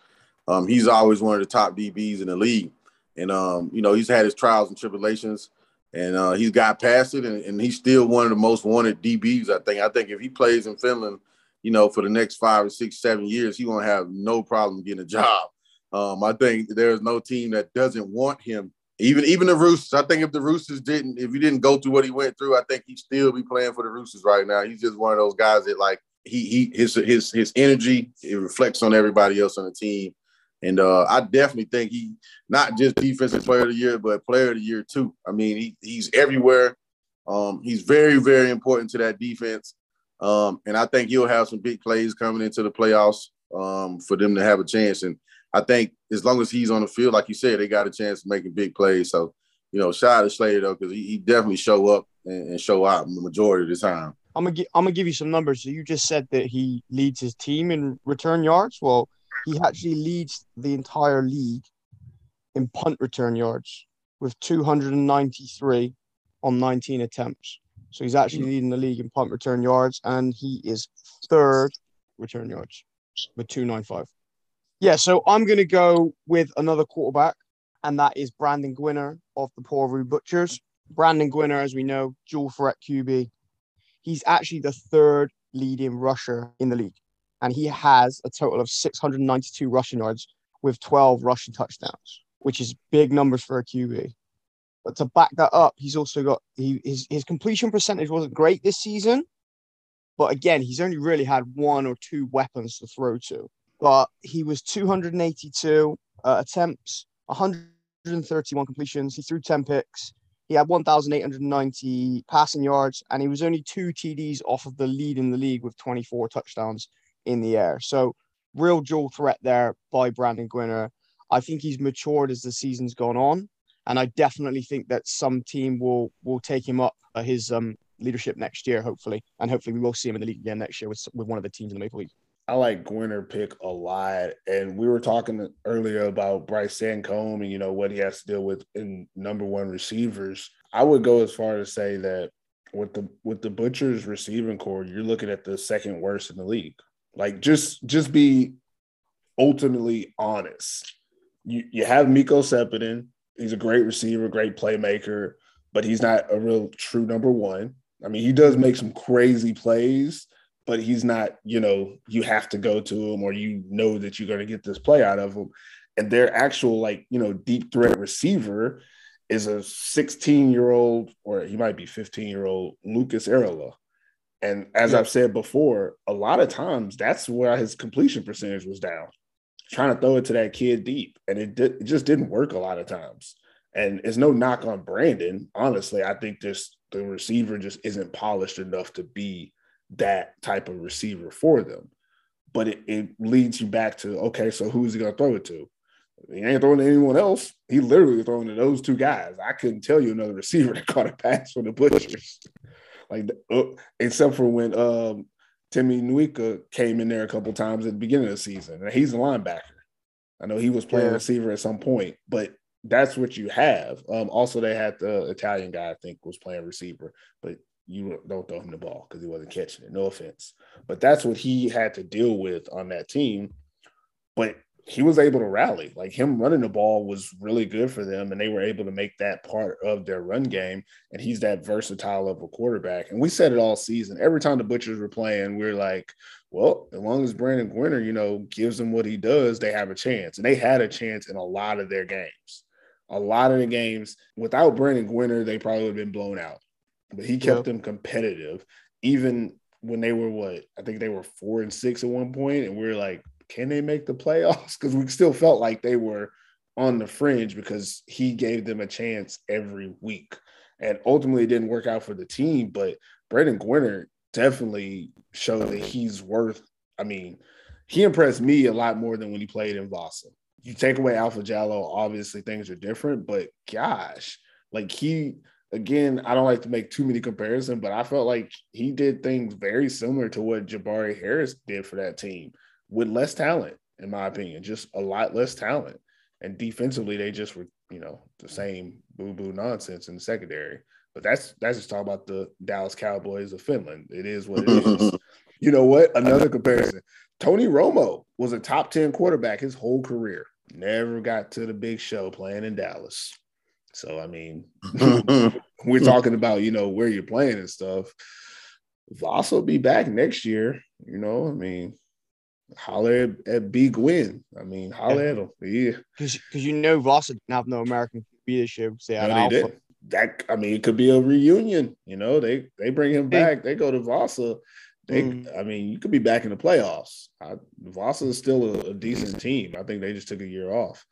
Um, he's always one of the top DBs in the league. And, um, you know, he's had his trials and tribulations and uh, he's got past it and, and he's still one of the most wanted DBs, I think. I think if he plays in Finland, you know, for the next five or six, seven years, he won't have no problem getting a job. Um, I think there's no team that doesn't want him. Even even the Roosters. I think if the Roosters didn't, if he didn't go through what he went through, I think he'd still be playing for the Roosters right now. He's just one of those guys that like he he his his his energy it reflects on everybody else on the team. And uh, I definitely think he not just defensive player of the year, but player of the year too. I mean, he, he's everywhere. Um, he's very, very important to that defense. Um, and I think he'll have some big plays coming into the playoffs um, for them to have a chance. And I think as long as he's on the field, like you said, they got a chance of making big plays. So, you know, shout out to Slater though, because he, he definitely show up and, and show out the majority of the time. I'm gonna gi- I'm gonna give you some numbers. So you just said that he leads his team in return yards. Well, he actually leads the entire league in punt return yards with 293 on 19 attempts. So he's actually mm. leading the league in punt return yards, and he is third return yards with 295. Yeah, so I'm going to go with another quarterback, and that is Brandon Gwinner of the Porvoo Butchers. Brandon Gwinner, as we know, dual threat QB. He's actually the third leading rusher in the league, and he has a total of 692 rushing yards with 12 rushing touchdowns, which is big numbers for a QB. But to back that up, he's also got he his, his completion percentage wasn't great this season, but again, he's only really had one or two weapons to throw to. But he was 282 uh, attempts, 131 completions. He threw 10 picks. He had 1,890 passing yards, and he was only two TDs off of the lead in the league with 24 touchdowns in the air. So, real dual threat there by Brandon Gwinner. I think he's matured as the season's gone on, and I definitely think that some team will will take him up uh, his um, leadership next year, hopefully, and hopefully we will see him in the league again next year with with one of the teams in the Maple League. I like Gwinner pick a lot. And we were talking earlier about Bryce Sancombe and, you know, what he has to deal with in number one receivers. I would go as far as say that with the with the Butchers receiving corps, you're looking at the second worst in the league. Like just just be ultimately honest. You you have Miko Sepinen. He's a great receiver, great playmaker, but he's not a real true number one. I mean, he does make some crazy plays, but he's not, you know, you have to go to him or you know that you're going to get this play out of him. And their actual, like, you know, deep threat receiver is a 16 year old, or he might be 15 year old Lucas Erola. And as yeah. I've said before, a lot of times that's where his completion percentage was down, trying to throw it to that kid deep. And it, did, it just didn't work a lot of times. And it's no knock on Brandon. Honestly, I think this the receiver just isn't polished enough to be that type of receiver for them. But it, it leads you back to okay, so who's he gonna throw it to? He ain't throwing to anyone else. He literally throwing to those two guys. I couldn't tell you another receiver that caught a pass for the Butchers, like uh, except for when um, Timmy Nwika came in there a couple times at the beginning of the season, and he's a linebacker. I know he was playing yeah. receiver at some point, but that's what you have. Um, also, they had the Italian guy I think was playing receiver, but you don't throw him the ball because he wasn't catching it. No offense, but that's what he had to deal with on that team. But he was able to rally. Like him running the ball was really good for them, and they were able to make that part of their run game. And he's that versatile of a quarterback. And we said it all season. Every time the Butchers were playing, we are like, well, as long as Brandon Gwinner, you know, gives them what he does, they have a chance. And they had a chance in a lot of their games. A lot of the games without Brandon Gwinner, they probably would have been blown out but he kept them competitive even when they were what I think they were four and six at one point, and we are like, can they make the playoffs? Because we still felt like they were on the fringe because he gave them a chance every week, and ultimately it didn't work out for the team. But Brandon Gwinner definitely showed that he's worth. I mean, he impressed me a lot more than when he played in Vasa. You take away Alpha Jallo, obviously things are different, but gosh, like he again, I don't like to make too many comparisons, but I felt like he did things very similar to what Jabari Harris did for that team with less talent, in my opinion, just a lot less talent. And defensively, they just were, you know, the same boo boo nonsense in the secondary. But that's that's just talking about the Dallas Cowboys of Finland. It is what it is. you know what? Another comparison. Tony Romo was a top 10 quarterback his whole career. Never got to the big show playing in Dallas. So I mean, we're talking about you know where you're playing and stuff. Voss will be back next year. You know, I mean, holler at, at B Gwyn. I mean, holler yeah. at him. Yeah, because you know Voss didn't have no American leadership. Say no, they did. That I mean, it could be a reunion. You know, they they bring him back. They go to Vasa. They, mm. I mean, you could be back in the playoffs. I, Vasa is still a, a, decent team. I think they just took a year off.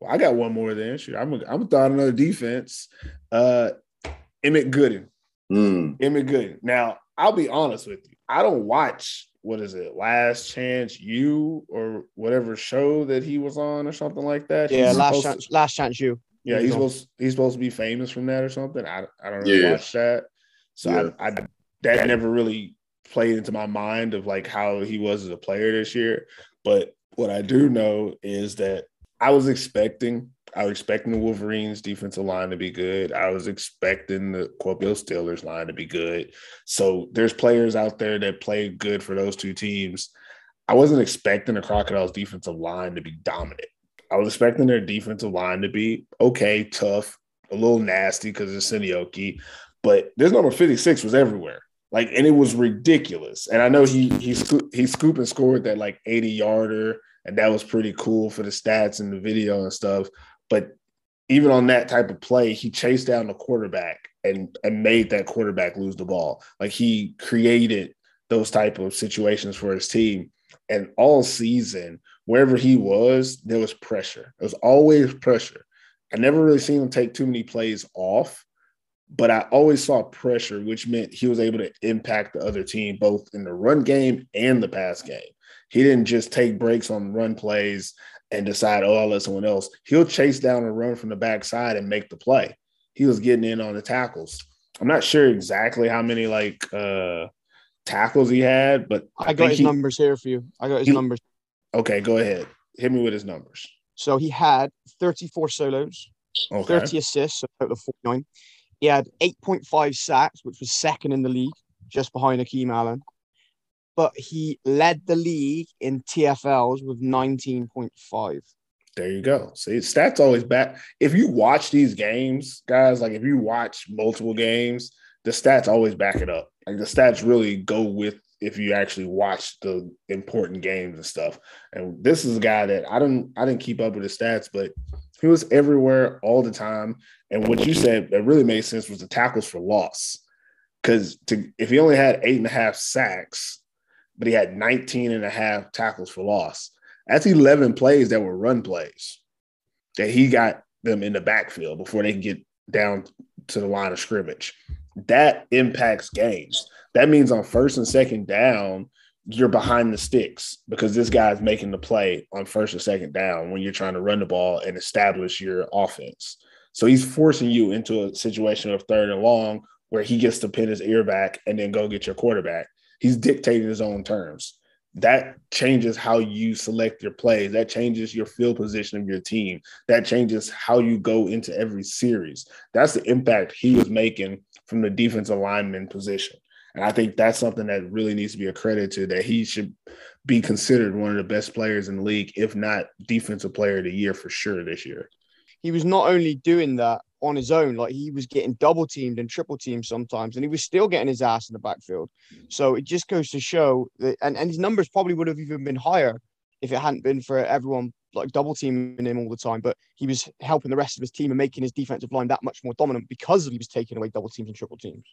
Well, I got one more then. Shoot, I'm gonna I'm throw another defense. Uh, Emmett Gooden. Mm. Emmett Gooden. Now, I'll be honest with you. I don't watch what is it, Last Chance U or whatever show that he was on or something like that. Yeah, he's Last Chance, to, Last Chance U. Yeah, he's supposed he's supposed to be famous from that or something. I I don't really yeah. watch that, so yeah. I, I that never really played into my mind of like how he was as a player this year. But what I do know is that I was expecting I was expecting the Wolverines defensive line to be good. I was expecting the Kuopio Steelers line to be good. So there's players out there that play good for those two teams. I wasn't expecting the Crocodiles defensive line to be dominant. I was expecting their defensive line to be okay, tough, a little nasty because it's Seinäjoki, but this number 56 was everywhere. Like, and it was ridiculous. And I know he he he scooped and scored that like 80 yarder, and that was pretty cool for the stats and the video and stuff. But even on that type of play, he chased down the quarterback and and made that quarterback lose the ball. Like he created those type of situations for his team. And all season, wherever he was, there was pressure. There was always pressure. I never really seen him take too many plays off, but I always saw pressure, which meant he was able to impact the other team both in the run game and the pass game. He didn't just take breaks on run plays and decide, oh, I'll let someone else. He'll chase down a run from the backside and make the play. He was getting in on the tackles. I'm not sure exactly how many like uh tackles he had, but I, I got his he, numbers here for you. I got his he, numbers. Okay, go ahead. Hit me with his numbers. So he had 34 solos, okay. 30 assists, so total of 49. He had 8.5 sacks, which was second in the league, just behind Akeem Allen. But he led the league in TFLs with 19.5. There you go. See, stats always back. If you watch these games, guys, like if you watch multiple games, the stats always back it up. Like the stats really go with if you actually watch the important games and stuff. And this is a guy that I didn't I didn't keep up with his stats, but he was everywhere all the time. And what you said that really made sense was the tackles for loss. Because to if he only had eight and a half sacks, but he had 19 and a half tackles for loss, that's 11 plays that were run plays that he got them in the backfield before they can get down to the line of scrimmage. That impacts games. That means on first and second down, you're behind the sticks because this guy's making the play on first or second down when you're trying to run the ball and establish your offense. So he's forcing you into a situation of third and long where he gets to pin his ear back and then go get your quarterback. He's dictating his own terms. That changes how you select your plays. That changes your field position of your team. That changes how you go into every series. That's the impact he was making from the defensive lineman position. And I think that's something that really needs to be accredited to that he should be considered one of the best players in the league, if not defensive player of the year for sure this year. He was not only doing that on his own, like he was getting double teamed and triple teamed sometimes, and he was still getting his ass in the backfield. So it just goes to show that, and, and his numbers probably would have even been higher if it hadn't been for everyone like double teaming him all the time. But he was helping the rest of his team and making his defensive line that much more dominant because he was taking away double teams and triple teams.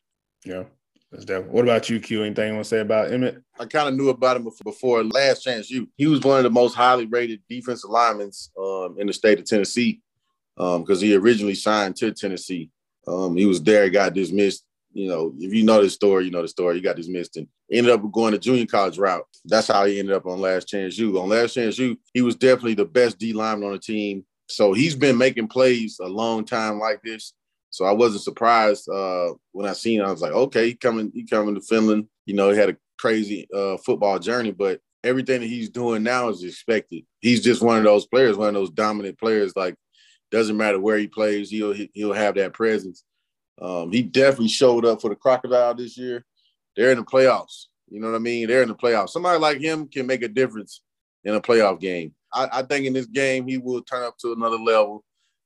Yeah. That's definitely. What about you, Q? Anything you want to say about Emmett? I kind of knew about him before Last Chance U, He was one of the most highly rated defensive linemen um, in the state of Tennessee because um, he originally signed to Tennessee. Um, he was there, got dismissed. You know, if you know the story, you know the story. He got dismissed and ended up going to junior college route. That's how he ended up on Last Chance U. On Last Chance U, he was definitely the best D lineman on the team. So he's been making plays a long time like this. So I wasn't surprised uh, when I seen. Him. I was like, okay, he coming, he coming to Finland. You know, he had a crazy uh, football journey, but everything that he's doing now is expected. He's just one of those players, one of those dominant players. Like, doesn't matter where he plays, he'll he'll have that presence. Um, he definitely showed up for the Crocodile this year. They're in the playoffs. You know what I mean? They're in the playoffs. Somebody like him can make a difference in a playoff game. I, I think in this game he will turn up to another level.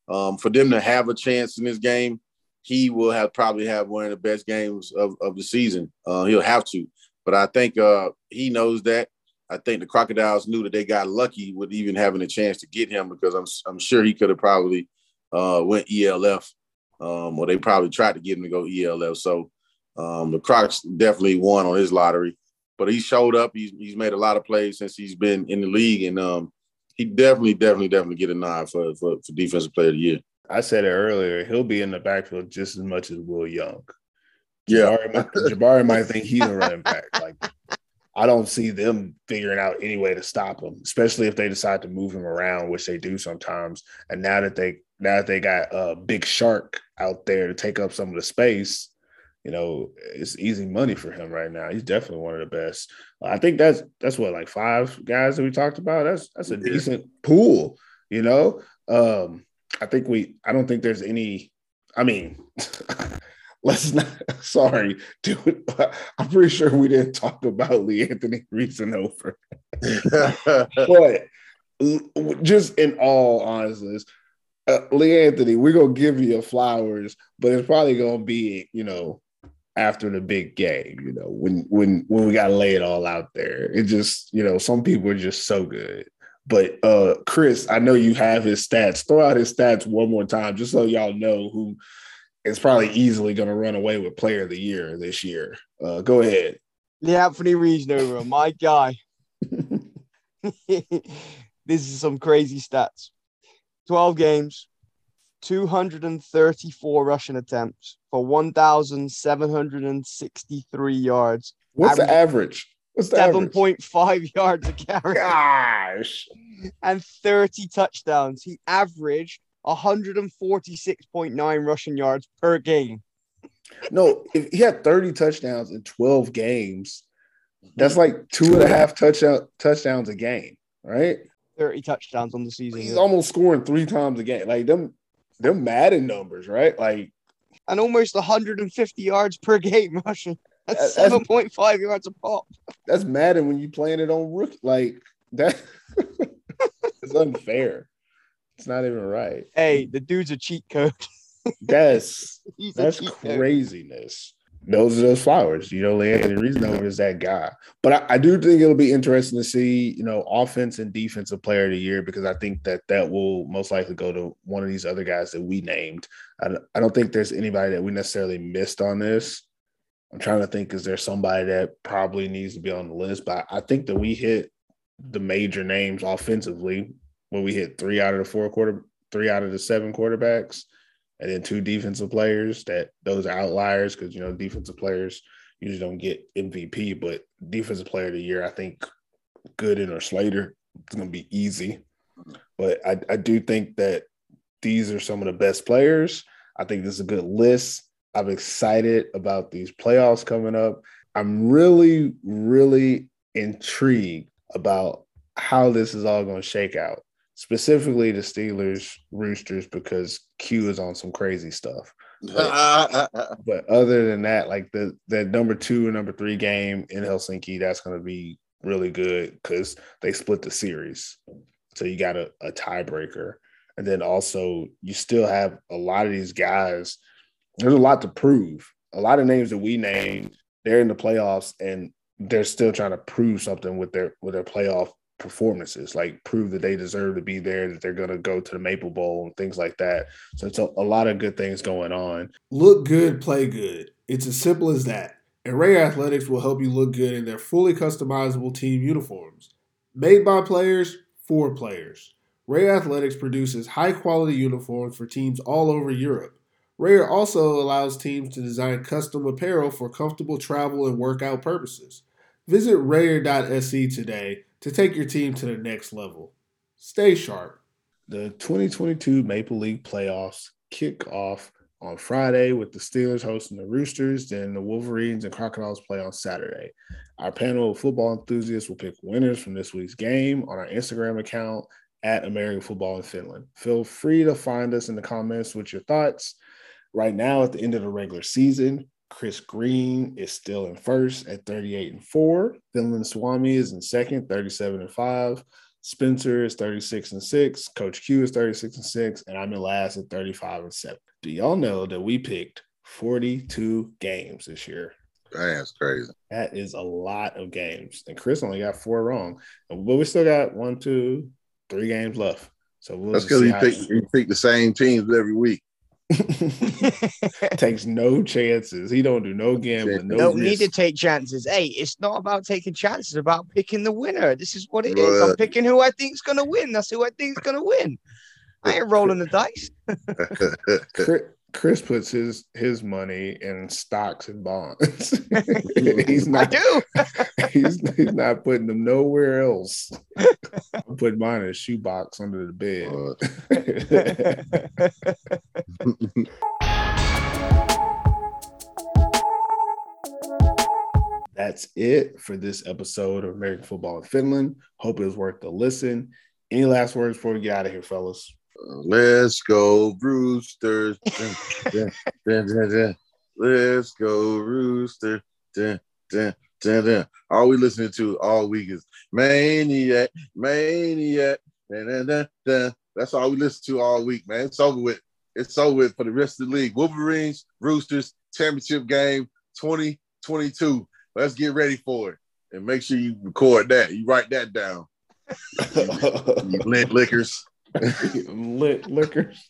Um, for them to have a chance in this game, he will have probably have one of the best games of, of the season. Uh, he'll have to, but I think uh, he knows that. I think the Crocodiles knew that they got lucky with even having a chance to get him because I'm I'm sure he could have probably uh, went ELF, um, or they probably tried to get him to go ELF. So um, the Crocs definitely won on his lottery, but he showed up. He's he's made a lot of plays since he's been in the league, and um, he definitely, definitely, definitely get a nod for, for, for defensive player of the year. I said it earlier. He'll be in the backfield just as much as Will Young. Yeah, Jabari might, Jabari might think he's a running back. Like I don't see them figuring out any way to stop him, especially if they decide to move him around, which they do sometimes. And now that they now that they got a big shark out there to take up some of the space, you know, it's easy money for him right now. He's definitely one of the best. I think that's that's what like five guys that we talked about. That's that's a yeah. decent pool, you know. Um, I think we I don't think there's any I mean let's not. Sorry, dude. I'm pretty sure we didn't talk about Leanthony Reesnover. but just in all honesty, uh, Leanthony, we're gonna give you your flowers, but it's probably gonna be, you know, after the big game. You know, when when when we gotta lay it all out there. It just, you know, some people are just so good. But uh Chris, I know you have his stats. Throw out his stats one more time, just so y'all know who is probably easily going to run away with Player of the Year this year. Uh, go ahead. Leanthony Reesnover, my guy. this is some crazy stats. 12 games, 234 rushing attempts for 1,763 yards, What's the average? What's the average? 7.5 yards a carry, Gosh. and 30 touchdowns. He averaged 146.9 rushing yards per game. No, if he had 30 touchdowns in 12 games, that's mhm. like two and a half touchdown touchdowns a game, right? 30 touchdowns on the season. He's almost scoring three times a game. Like them, them Madden numbers, right? Like and almost 150 yards per game rushing. That's that's- 7.5 yards a pop. that's Madden when you playing it on rookie. Like that, it's unfair. It's not even right. Hey, the dude's a cheat code. That's He's That's cheat code. craziness. Those are those flowers. You know, Anthony Reesnover is that guy. But I, I do think it'll be interesting to see, you know, offense and defensive player of the year because I think that that will most likely go to one of these other guys that we named. I, I don't think there's anybody that we necessarily missed on this. I'm trying to think, is there somebody that probably needs to be on the list? But I think that we hit the major names offensively when we hit three out of the four quarter, three out of the seven quarterbacks and then two defensive players that those are outliers because you know defensive players usually don't get MVP, but defensive player of the year, I think Gooden or Slater it's gonna be easy. But I, I do think that these are some of the best players. I think this is a good list. I'm excited about these playoffs coming up. I'm really, really intrigued about how this is all going to shake out specifically the Steelers, Roosters, because Q is on some crazy stuff. But other than that, like the the number two and number three game in Helsinki, that's going to be really good because they split the series, so you got a, a tiebreaker, and then also you still have a lot of these guys. There's a lot to prove. A lot of names that we named, they're in the playoffs and they're still trying to prove something with their with their playoff performances, like prove that they deserve to be there, that they're going to go to the Maple Bowl and things like that. So it's a, a lot of good things going on. Look good, play good. It's as simple as that. And Ray Athletics will help you look good in their fully customizable team uniforms. Made by players, for players. Ray Athletics produces high quality uniforms for teams all over Europe. Ray also allows teams to design custom apparel for comfortable travel and workout purposes. Visit Rayer.se today to take your team to the next level. Stay sharp. The 2022 Maple League playoffs kick off on Friday with the Steelers hosting the Roosters, then the Wolverines and Crocodiles play on Saturday. Our panel of football enthusiasts will pick winners from this week's game on our Instagram account at American Football in Finland. Feel free to find us in the comments with your thoughts. Right now, at the end of the regular season, Chris Green is still in first at 38 and 4. Finland Swami is in second, 37 and 5. Spencer is 36 and 6. Coach Q is 36 and 6. And I'm in last at 35 and 7. Do y'all know that we picked 42 games this year? That's crazy. That is a lot of games. And Chris only got four wrong. But we still got one, two, three games left. So we'll That's because see he picked he picked the same teams every week. takes no chances. He don't do no gambling, no don't need to take chances. Hey, it's not about taking chances, it's about picking the winner. This is what it is. I'm picking who I think's gonna win. That's who I think's gonna win. I ain't rolling the dice. Chris, puts his his money in stocks and bonds. he's I not. do. He's, he's not putting them nowhere else. I'm putting mine in a shoebox under the bed. That's it for this episode of American Football in Finland. Hope it was worth the listen. Any last words before we get out of here, fellas? Let's go, Roosters. Dun, dun, dun, dun, dun. Let's go, Rooster. Dun, dun, dun, dun. All we listening to all week is Maniac, Maniac. Dun, dun, dun, dun. That's all we listen to all week, man. It's over with. It's over with for the rest of the league. Wolverines, Roosters, championship game 2022. Let's get ready for it. And make sure you record that. You write that down. You lit liquors. Lit liquors.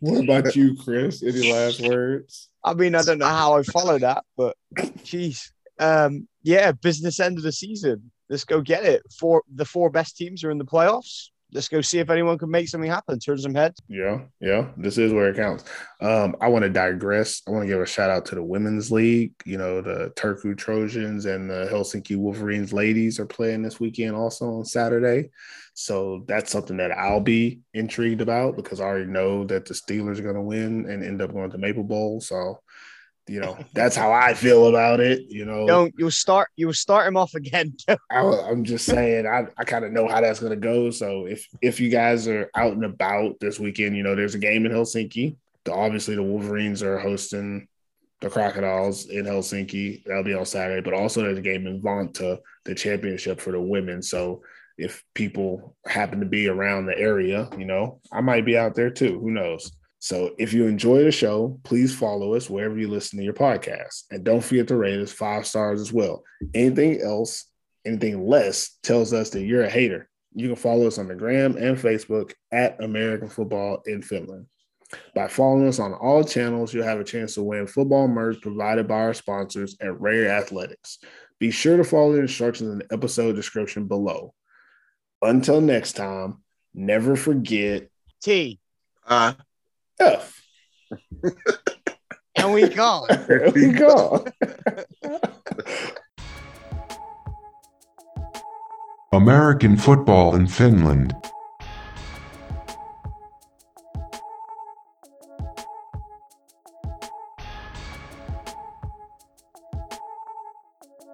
What about you, Chris? Any last words? I mean, I don't know how I follow that, but geez. Um, yeah, business end of the season. Let's go get it. Four the four best teams are in the playoffs. Let's go see if anyone can make something happen, turn some heads. Yeah, yeah. This is where it counts. Um, I want to digress. I want to give a shout out to the women's league. You know, the Turku Trojans and the Helsinki Wolverines ladies are playing this weekend also on Saturday. So that's something that I'll be intrigued about because I already know that the Steelers are going to win and end up going to Maple Bowl. So, you know, that's how I feel about it. You know, Don't you'll start you'll start him off again. I, I'm just saying, I, I kind of know how that's going to go. So if if you guys are out and about this weekend, you know, there's a game in Helsinki. The, obviously, the Wolverines are hosting the Crocodiles in Helsinki. That'll be on Saturday. But also, there's a game in Vantaa, the championship for the women. So if people happen to be around the area, you know, I might be out there too. Who knows? So if you enjoy the show, please follow us wherever you listen to your podcast. And don't forget to rate us five stars as well. Anything else, anything less tells us that you're a hater. You can follow us on the gram and Facebook at American Football in Finland. By following us on all channels, you'll have a chance to win football merch provided by our sponsors at Rare Athletics. Be sure to follow the instructions in the episode description below. Until next time, never forget T. Uh, F. And we gone. There we go. American football in Finland.